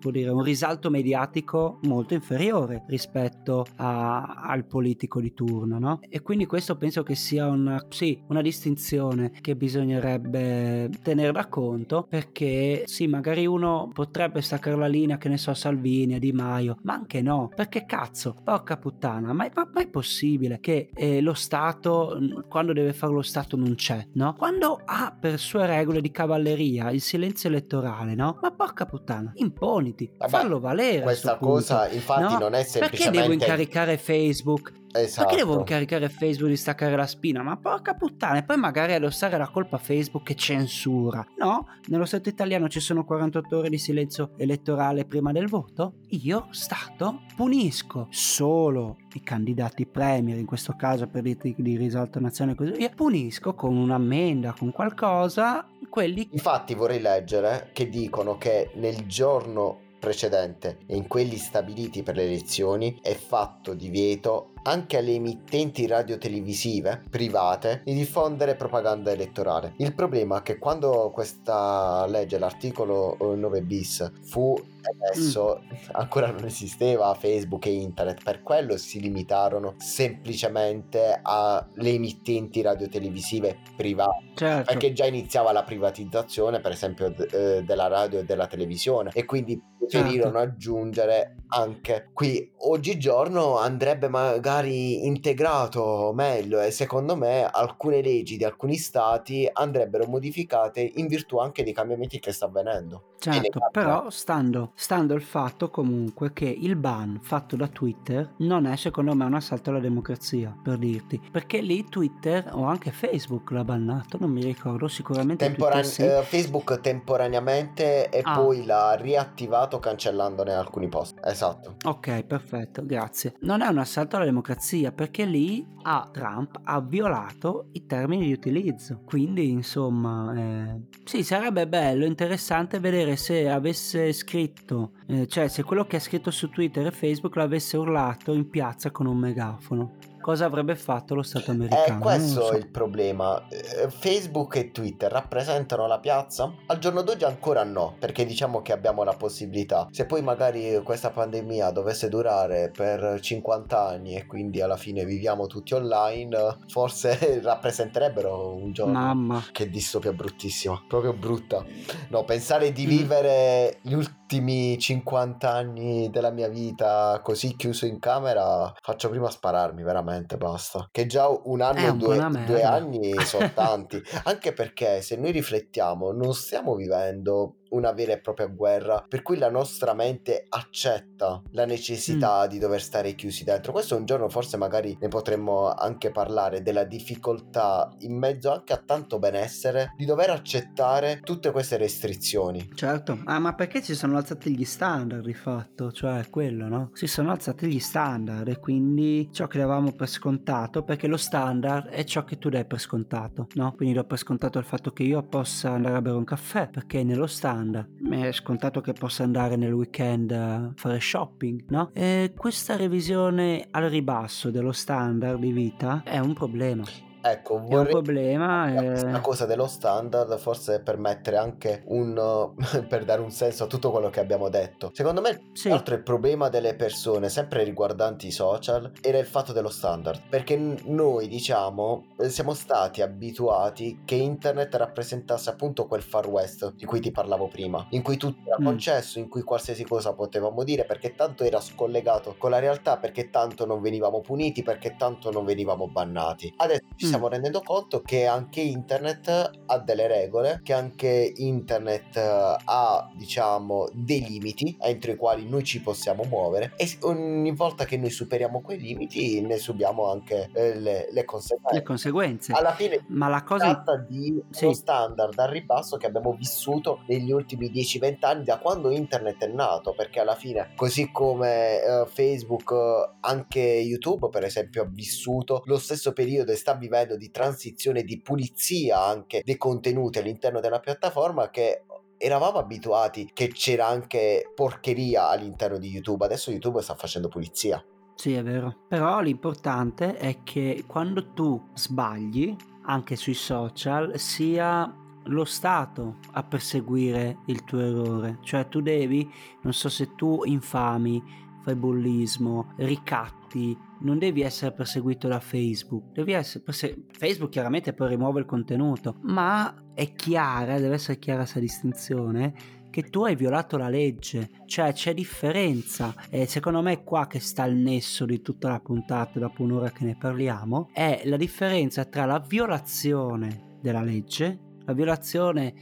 può dire un risalto mediatico molto inferiore rispetto a, al politico di turno, no? E quindi questo penso che sia una, sì, una distinzione che bisognerebbe tenere da conto perché sì, magari uno potrebbe staccare la linea che ne so Salvini, Di Maio, ma anche no, perché cazzo, porca puttana, ma, ma, ma è possibile che eh, lo Stato, quando deve fare lo Stato non c'è, no? Quando ha per sue regole di cavalleria il silenzio elettorale, no? Ma porca puttana, imponiti, Vabbè, fallo valere. Questa cosa punto, infatti no? non è semplicemente... Perché devo incaricare Facebook Esatto. Perché devo incaricare Facebook di staccare la spina? Ma porca puttana, e poi magari addossare la colpa a Facebook che censura. No, nello Stato italiano ci sono 48 ore di silenzio elettorale prima del voto. Io, Stato, punisco solo i candidati premier, in questo caso per i di risalto nazionale e così via, punisco con un'ammenda, con qualcosa, quelli... Infatti vorrei leggere che dicono che nel giorno precedente e in quelli stabiliti per le elezioni è fatto divieto anche alle emittenti radiotelevisive private di diffondere propaganda elettorale. Il problema è che quando questa legge, l'articolo 9 bis, fu emesso, mm. ancora non esisteva Facebook e internet, per quello si limitarono semplicemente alle emittenti radiotelevisive private, certo. perché già iniziava la privatizzazione, per esempio, d- eh, della radio e della televisione e quindi preferirono certo. aggiungere anche qui oggigiorno andrebbe magari integrato meglio e secondo me alcune leggi di alcuni stati andrebbero modificate in virtù anche dei cambiamenti che sta avvenendo. Certo, però stando, stando il fatto comunque che il ban fatto da Twitter non è secondo me un assalto alla democrazia, per dirti, perché lì Twitter o anche Facebook l'ha bannato, non mi ricordo, sicuramente Temporan- sì. uh, Facebook temporaneamente e ah. poi l'ha riattivato cancellandone alcuni post. Esatto. Ok, perfetto, grazie. Non è un assalto alla democrazia perché lì ah, Trump ha violato i termini di utilizzo. Quindi, insomma, eh, sì, sarebbe bello, interessante vedere se avesse scritto, eh, cioè se quello che ha scritto su Twitter e Facebook l'avesse urlato in piazza con un megafono cosa avrebbe fatto lo Stato eh, americano? Eh, questo so. è il problema. Eh, Facebook e Twitter rappresentano la piazza? Al giorno d'oggi ancora no, perché diciamo che abbiamo la possibilità. Se poi magari questa pandemia dovesse durare per 50 anni e quindi alla fine viviamo tutti online, forse rappresenterebbero un giorno. Mamma. Che distopia bruttissima, proprio brutta. No, pensare di mm. vivere gli ultimi 50 anni della mia vita così chiuso in camera, faccio prima spararmi veramente basta. Che già un anno, o due, due anni sono tanti. Anche perché se noi riflettiamo, non stiamo vivendo una vera e propria guerra, per cui la nostra mente accetta la necessità mm. di dover stare chiusi dentro. Questo un giorno forse magari ne potremmo anche parlare della difficoltà in mezzo anche a tanto benessere di dover accettare tutte queste restrizioni. Certo, ah, ma perché si sono alzati gli standard di fatto, cioè quello, no? Si sono alzati gli standard e quindi ciò che avevamo per scontato, perché lo standard è ciò che tu dai per scontato, no? Quindi do per scontato il fatto che io possa andare a bere un caffè, perché nello standard domanda. È scontato che possa andare nel weekend a fare shopping, no? E questa revisione al ribasso dello standard di vita è un problema. Ecco, vorrei... È un problema. Questa cosa dello standard forse per mettere anche un... per dare un senso a tutto quello che abbiamo detto. Secondo me, sì. l'altro il problema delle persone, sempre riguardanti i social, era il fatto dello standard. Perché noi, diciamo, siamo stati abituati che internet rappresentasse appunto quel far west di cui ti parlavo prima, in cui tutto era mm. concesso, in cui qualsiasi cosa potevamo dire, perché tanto era scollegato con la realtà, perché tanto non venivamo puniti, perché tanto non venivamo bannati. Adesso ci mm stiamo rendendo conto che anche internet ha delle regole, che anche internet eh, ha, diciamo, dei limiti entro i quali noi ci possiamo muovere e ogni volta che noi superiamo quei limiti ne subiamo anche eh, le, le, conseguenze. Le conseguenze. Alla fine Ma la cosa... si tratta di sì. uno standard al ribasso che abbiamo vissuto negli ultimi 10-20 anni da quando internet è nato, perché alla fine, così come eh, Facebook, anche YouTube per esempio ha vissuto lo stesso periodo e sta vivendo di transizione, di pulizia anche dei contenuti all'interno della piattaforma che eravamo abituati che c'era anche porcheria all'interno di YouTube, adesso YouTube sta facendo pulizia. Sì, è vero. Però l'importante è che quando tu sbagli, anche sui social, sia lo Stato a perseguire il tuo errore. Cioè tu devi, non so se tu infami, fai bullismo, ricatti, non devi essere perseguito da Facebook. Devi essere perse- Facebook chiaramente poi rimuove il contenuto, ma è chiara, deve essere chiara questa distinzione che tu hai violato la legge, cioè c'è differenza e secondo me è qua che sta il nesso di tutta la puntata dopo un'ora che ne parliamo, è la differenza tra la violazione della legge la violazione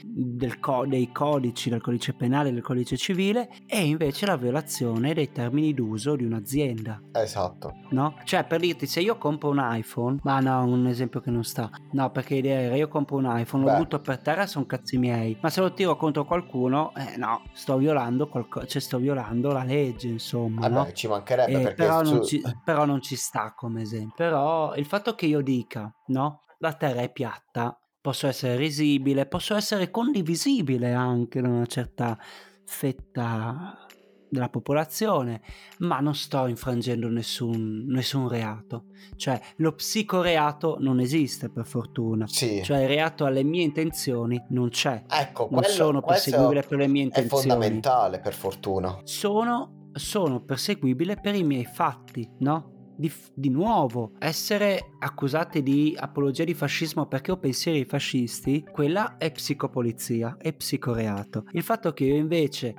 co- dei codici, del codice penale e del codice civile e invece la violazione dei termini d'uso di un'azienda. Esatto. No? Cioè per dirti se io compro un iPhone, ma no, un esempio che non sta. No, perché l'idea era io compro un iPhone, Beh. lo butto per terra, sono cazzi miei. Ma se lo tiro contro qualcuno, eh no, sto violando qualcosa, cioè sto violando la legge, insomma. Ah no? beh, ci mancherebbe eh, perché però, su... non ci, però non ci sta come esempio. Però il fatto che io dica, no? La terra è piatta, posso essere risibile, posso essere condivisibile anche da una certa fetta della popolazione, ma non sto infrangendo nessun, nessun reato. Cioè, lo psicoreato non esiste per fortuna. Sì. Cioè, il reato alle mie intenzioni non c'è. Ecco, non quello, sono perseguibile per le mie intenzioni. È fondamentale, per fortuna. Sono, sono perseguibile per i miei fatti, no? Di, di, nuovo essere accusati di apologia di fascismo perché ho pensieri fascisti, quella è psicopolizia, è psicoreato. Il fatto che io invece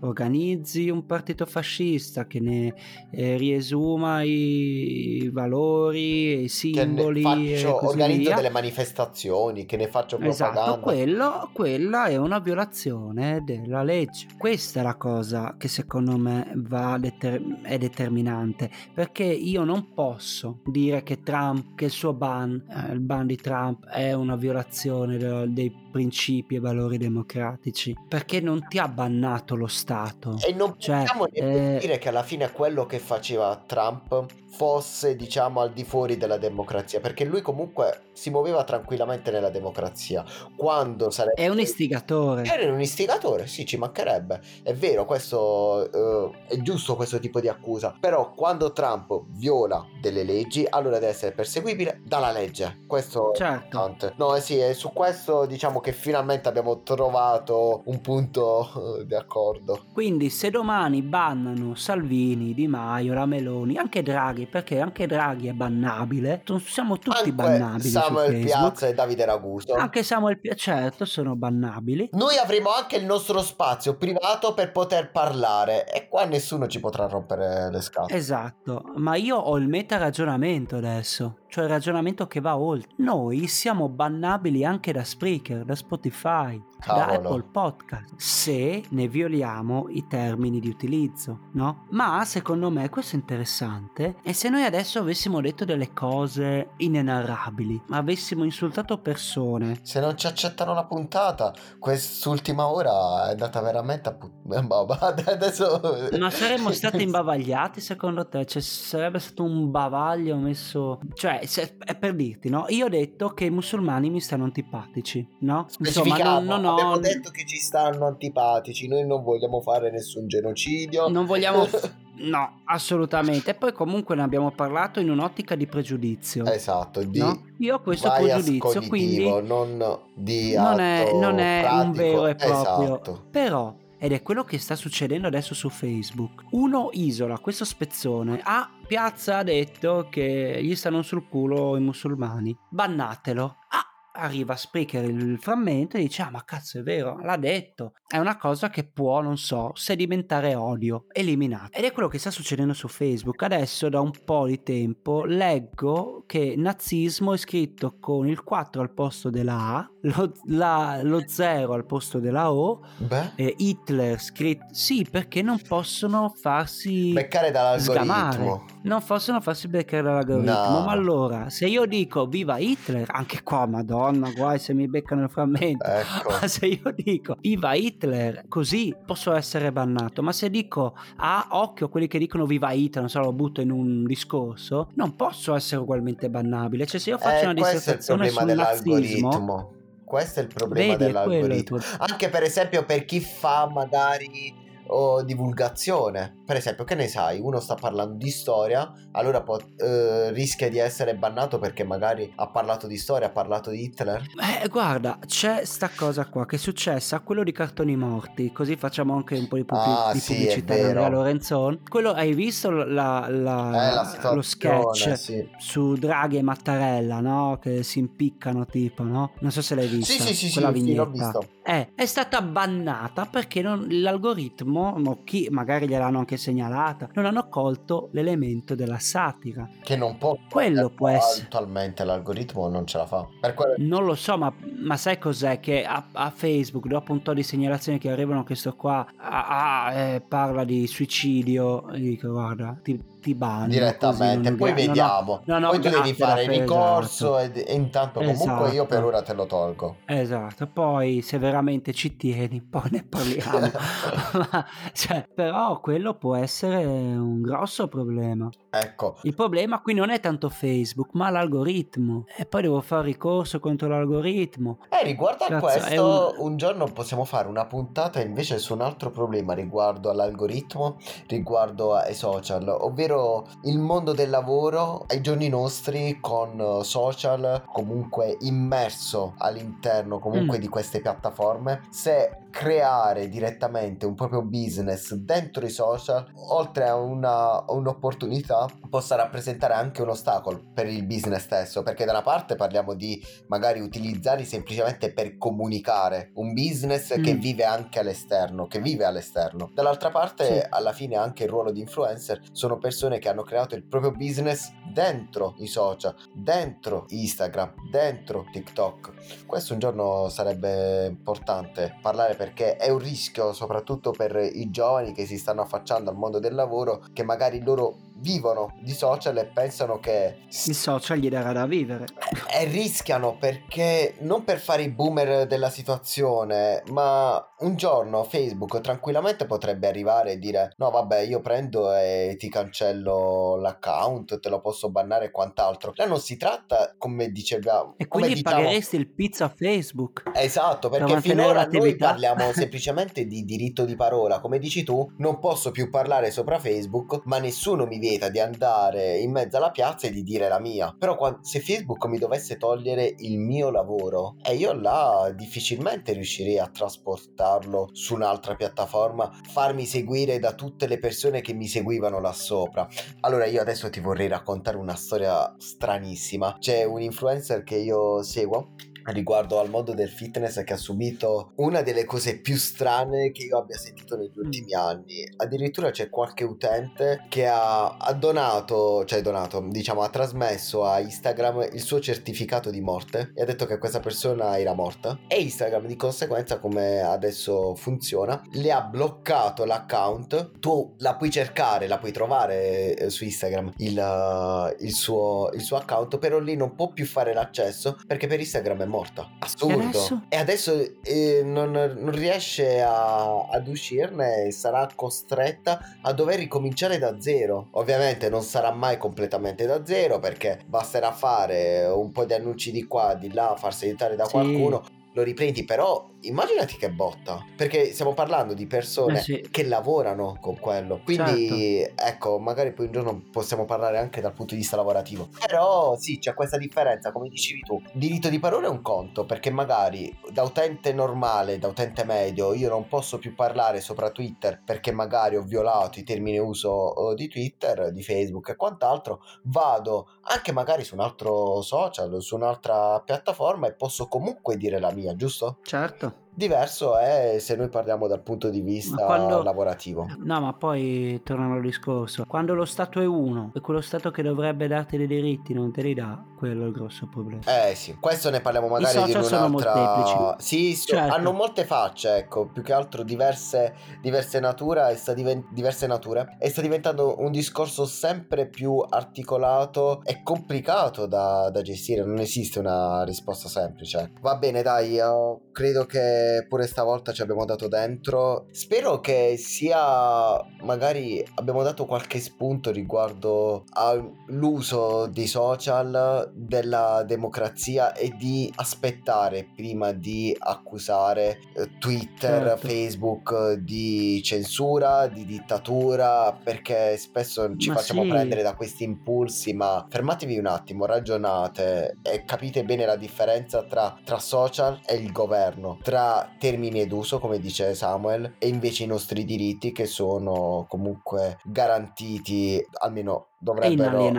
organizzi un partito fascista che ne eh, riesuma i, i valori, i simboli. Faccio, organizzo via. delle manifestazioni, che ne faccio propaganda. Esatto, quello, quella è una violazione della legge. Questa è la cosa che secondo me deter- è determinante, perché io non posso dire che Trump, che il suo ban, eh, il ban di Trump è una violazione de- dei principi e valori democratici, perché non ti ha bannato lo Stato Stato. E non cioè, possiamo eh... dire che alla fine quello che faceva Trump fosse, diciamo, al di fuori della democrazia, perché lui comunque si muoveva tranquillamente nella democrazia. Quando sarebbe... È un istigatore. Era un istigatore, sì, ci mancherebbe. È vero, questo uh, è giusto questo tipo di accusa. Però quando Trump viola delle leggi, allora deve essere perseguibile dalla legge. Questo certo. è. No, eh sì, è su questo diciamo che finalmente abbiamo trovato un punto uh, di accordo. Quindi se domani bannano Salvini, Di Maio, la Meloni, anche Draghi, perché anche Draghi è bannabile, siamo tutti anche bannabili. Samuel Piazza e Davide Raguso. Anche Samuel Piazza, certo, sono bannabili. Noi avremo anche il nostro spazio privato per poter parlare e qua nessuno ci potrà rompere le scatole. Esatto, ma io ho il meta ragionamento adesso cioè il ragionamento che va oltre. Noi siamo bannabili anche da Spreaker, da Spotify, Cavolo. da Apple Podcast, se ne violiamo i termini di utilizzo, no? Ma secondo me questo è interessante e se noi adesso avessimo detto delle cose inenarrabili, ma avessimo insultato persone... Se non ci accettano la puntata, quest'ultima ora è andata veramente a puttana. Adesso... Ma saremmo stati imbavagliati secondo te? Cioè sarebbe stato un bavaglio messo... Cioè se, è per dirti, no? Io ho detto che i musulmani mi stanno antipatici, no? Insomma, non, non ho... Abbiamo detto che ci stanno antipatici, noi non vogliamo fare nessun genocidio. Non vogliamo... No, assolutamente. E poi comunque ne abbiamo parlato in un'ottica di pregiudizio. Esatto, di no? Io ho questo pregiudizio, quindi non di non è, non è un vero e proprio. Esatto. Però ed è quello che sta succedendo adesso su Facebook. Uno isola questo spezzone. Ah, Piazza ha detto che gli stanno sul culo i musulmani. Bannatelo. Ah, arriva Spreaker il frammento e dice ah ma cazzo è vero, l'ha detto. È una cosa che può, non so, sedimentare odio, eliminato. Ed è quello che sta succedendo su Facebook. Adesso da un po' di tempo leggo che nazismo è scritto con il 4 al posto della A, lo, la, lo 0 al posto della O, Beh. e Hitler scritto... Sì, perché non possono farsi... Beccare dall'algoritmo. Sgamare. Non possono farsi beccare dall'algoritmo. No. Ma allora, se io dico viva Hitler, anche qua, madonna, guai se mi beccano il frammento. Ecco. Ma se io dico viva Hitler, così posso essere bannato. Ma se dico ah, occhio quelli che dicono viva Hitler, non so, lo butto in un discorso, non posso essere ugualmente bannabile. Cioè, se io faccio eh, una dissertazione sul nazismo questo è il problema Vedi, dell'algoritmo. Anche per esempio per chi fa magari o divulgazione. Per esempio, che ne sai, uno sta parlando di storia, allora può, eh, rischia di essere bannato perché magari ha parlato di storia, ha parlato di Hitler. Eh, guarda, c'è sta cosa qua che è successa a quello di Cartoni Morti, così facciamo anche un po' di, pub- ah, di sì, pubblicità a Lorenzon. Quello hai visto la, la, eh, la lo sketch sì. su Draghi e Mattarella, no? Che si impiccano tipo, no? Non so se l'hai visto. Sì, sì, sì, sì, sì l'ho visto. Eh, è stata bannata perché non, l'algoritmo mo, chi magari gliel'hanno anche segnalata, non hanno colto l'elemento della satira. Che non può. Quello può essere. Attualmente l'algoritmo non ce la fa. Quello... Non lo so, ma, ma, sai cos'è? Che a, a, Facebook, dopo un po' di segnalazioni che arrivano, questo qua ah, ah, eh, parla di suicidio, dico guarda, ti ti bando direttamente poi gra- vediamo. no, no, poi tu devi fare il ricorso esatto. e, e, intanto comunque esatto. io per ora te lo tolgo. Esatto poi se veramente ci tieni poi ne parliamo. Cioè, però quello può essere un grosso problema. Ecco. Il problema qui non è tanto Facebook ma l'algoritmo. E poi devo fare ricorso contro l'algoritmo. Eh riguardo a Cazzo, questo un... un giorno possiamo fare una puntata invece su un altro problema riguardo all'algoritmo riguardo ai social ovvero ovvero il mondo del lavoro ai giorni nostri con eh, social comunque immerso all'interno comunque mm. di queste piattaforme se creare direttamente un proprio business dentro i social, oltre a una, un'opportunità, possa rappresentare anche un ostacolo per il business stesso, perché da una parte parliamo di magari utilizzarli semplicemente per comunicare un business mm. che vive anche all'esterno, che vive all'esterno. Dall'altra parte, sì. alla fine anche il ruolo di influencer sono persone che hanno creato il proprio business dentro i social, dentro Instagram, dentro TikTok. Questo un giorno sarebbe importante parlare perché è un rischio soprattutto per i giovani che si stanno affacciando al mondo del lavoro che magari loro vivono di social e pensano che il social gli darà da vivere. E rischiano perché non per fare i boomer della situazione ma un giorno Facebook tranquillamente potrebbe arrivare e dire no vabbè io prendo e ti cancello l'account te lo posso bannare e quant'altro. Là non si tratta come diceva e quindi diciamo, pagheresti il pizza a Facebook? Esatto perché finora noi parliamo semplicemente di diritto di parola. Come dici tu non posso più parlare sopra Facebook ma nessuno mi viene vieta di andare in mezzo alla piazza e di dire la mia. Però quando, se Facebook mi dovesse togliere il mio lavoro, e io là difficilmente riuscirei a trasportarlo su un'altra piattaforma, farmi seguire da tutte le persone che mi seguivano là sopra. Allora io adesso ti vorrei raccontare una storia stranissima. C'è un influencer che io seguo riguardo al mondo del fitness che ha subito una delle cose più strane che io abbia sentito negli mm. ultimi anni. Addirittura c'è qualche utente che ha, ha donato, cioè donato, diciamo, ha trasmesso a Instagram il suo certificato di morte e ha detto che questa persona era morta. E Instagram di conseguenza, come adesso funziona, le ha bloccato l'account. Tu la puoi cercare, la puoi trovare eh, su Instagram il, il, suo, il suo account, però lì non può più fare l'accesso perché per Instagram è morto morta. Assurdo. E adesso, e adesso eh, non, non, riesce a, ad uscirne e sarà costretta a dover ricominciare da zero. Ovviamente non sarà mai completamente da zero perché basterà fare un po' di annunci di qua, di là, farsi aiutare da sì. qualcuno lo riprendi, però immaginati che botta, perché stiamo parlando di persone eh sì. che lavorano con quello. Quindi, certo. ecco, magari poi un giorno possiamo parlare anche dal punto di vista lavorativo. Però sì, c'è questa differenza, come dicevi tu. Diritto di parola è un conto, perché magari da utente normale, da utente medio, io non posso più parlare sopra Twitter perché magari ho violato i termini uso di Twitter, di Facebook e quant'altro, vado anche magari su un altro social, su un'altra piattaforma e posso comunque dire la mia, giusto? Certo. 있어. Diverso è se noi parliamo dal punto di vista quando... lavorativo. No, ma poi tornando al discorso, quando lo Stato è uno e quello Stato che dovrebbe darti dei diritti non te li dà, quello è il grosso problema. Eh sì, questo ne parliamo magari di un'altra... Sì, certo. hanno molte facce, ecco, più che altro diverse, diverse, natura, sta diven... diverse nature e sta diventando un discorso sempre più articolato e complicato da, da gestire, non esiste una risposta semplice. Va bene, dai, io credo che pure stavolta ci abbiamo dato dentro. Spero che sia magari abbiamo dato qualche spunto riguardo all'uso dei social, della democrazia e di aspettare prima di accusare eh, Twitter, certo. Facebook di censura, di dittatura, perché spesso ci ma facciamo sì. prendere da questi impulsi, ma fermatevi un attimo, ragionate e capite bene la differenza tra, tra social e il governo, tra termini ed uso, come dice Samuel, e invece i nostri diritti che sono comunque garantiti, almeno dovrebbero,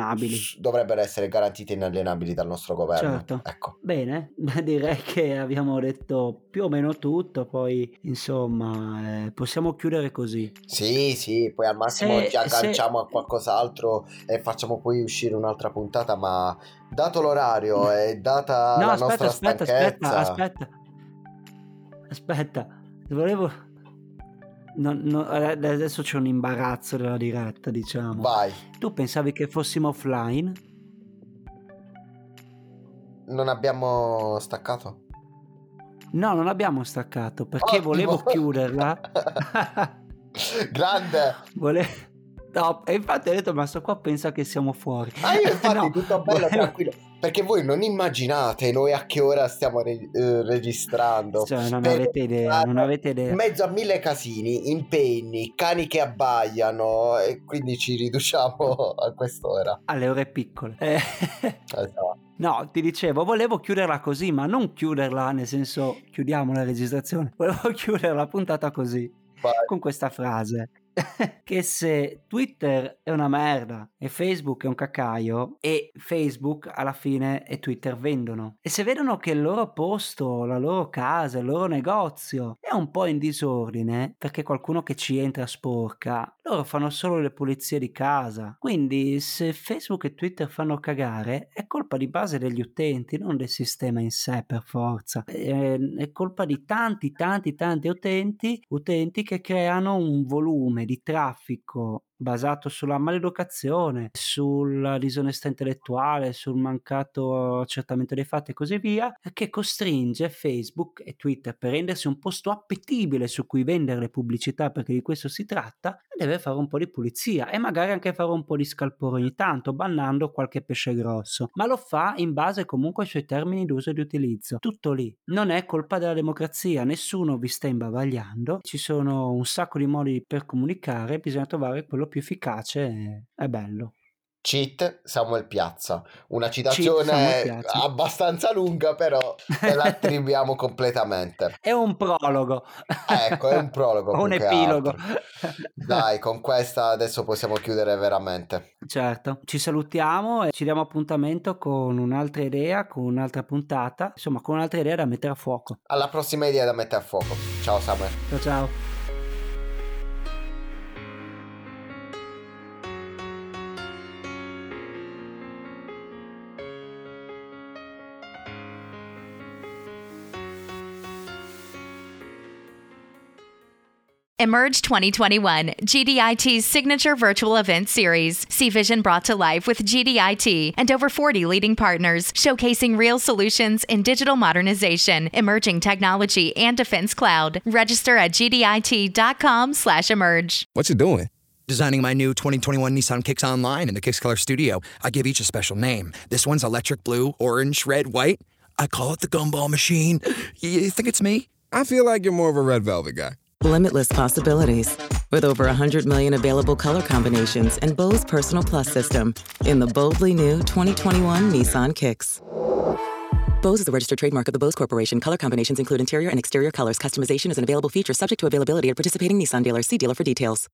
dovrebbero essere garantiti inalienabili dal nostro governo. Certo. Ecco. Bene, direi che abbiamo detto più o meno tutto, poi insomma eh, possiamo chiudere così. Sì, sì, poi al massimo se, ci agganciamo se... a qualcos'altro e facciamo poi uscire un'altra puntata, ma dato l'orario e data no, la aspetta, nostra aspetta, stanchezza... Aspetta, aspetta. Aspetta, volevo... No, no, adesso c'è un imbarazzo della diretta, diciamo. Vai. Tu pensavi che fossimo offline? Non abbiamo staccato? No, non abbiamo staccato perché Ottimo. volevo chiuderla. Grande. Volevo... No, e infatti ho detto, ma sto qua pensa che siamo fuori. Ah, io infatti no, tutto bello, volevo... tranquillo. Perché voi non immaginate noi a che ora stiamo re- eh, registrando. Cioè, non avete idea, non avete idea. In mezzo a mille casini, impegni, cani che abbaiano e quindi ci riduciamo a quest'ora. Alle ore piccole. Eh. Esatto. No, ti dicevo, volevo chiuderla così, ma non chiuderla nel senso chiudiamo la registrazione. Volevo chiudere la puntata così. Vai. Con questa frase. che se Twitter è una merda e Facebook è un cacaio e Facebook alla fine e Twitter vendono e se vedono che il loro posto, la loro casa, il loro negozio è un po' in disordine perché qualcuno che ci entra sporca, loro fanno solo le pulizie di casa. Quindi se Facebook e Twitter fanno cagare è colpa di base degli utenti, non del sistema in sé per forza. È, è colpa di tanti, tanti, tanti utenti, utenti che creano un volume di traffico basato sulla maleducazione, sulla disonestà intellettuale, sul mancato accertamento dei fatti e così via, che costringe Facebook e Twitter per rendersi un posto appetibile su cui vendere le pubblicità, perché di questo si tratta, deve fare un po' di pulizia e magari anche fare un po' di scalpore ogni tanto, bannando qualche pesce grosso, ma lo fa in base comunque ai suoi termini d'uso e di utilizzo. Tutto lì. Non è colpa della democrazia, nessuno vi sta imbavagliando, ci sono un sacco di modi per comunicare, bisogna trovare quello più efficace è bello. Cheat Samuel Piazza, una citazione abbastanza lunga, però la attribuiamo completamente. È un prologo. Ecco, è un prologo. un epilogo. Dai, con questa adesso possiamo chiudere veramente. Certo, ci salutiamo e ci diamo appuntamento con un'altra idea, con un'altra puntata, insomma, con un'altra idea da mettere a fuoco. Alla prossima idea da mettere a fuoco. Ciao Samuel. Ciao ciao. Emerge 2021, GDIT's signature virtual event series. See vision brought to life with GDIT and over 40 leading partners showcasing real solutions in digital modernization, emerging technology, and defense cloud. Register at gdit.com slash emerge. What's it doing? Designing my new 2021 Nissan Kicks Online in the Kicks Color Studio. I give each a special name. This one's electric blue, orange, red, white. I call it the gumball machine. You think it's me? I feel like you're more of a red velvet guy. Limitless possibilities. With over 100 million available color combinations and Bose Personal Plus system in the boldly new 2021 Nissan Kicks. Bose is a registered trademark of the Bose Corporation. Color combinations include interior and exterior colors. Customization is an available feature subject to availability at participating Nissan dealers. See dealer for details.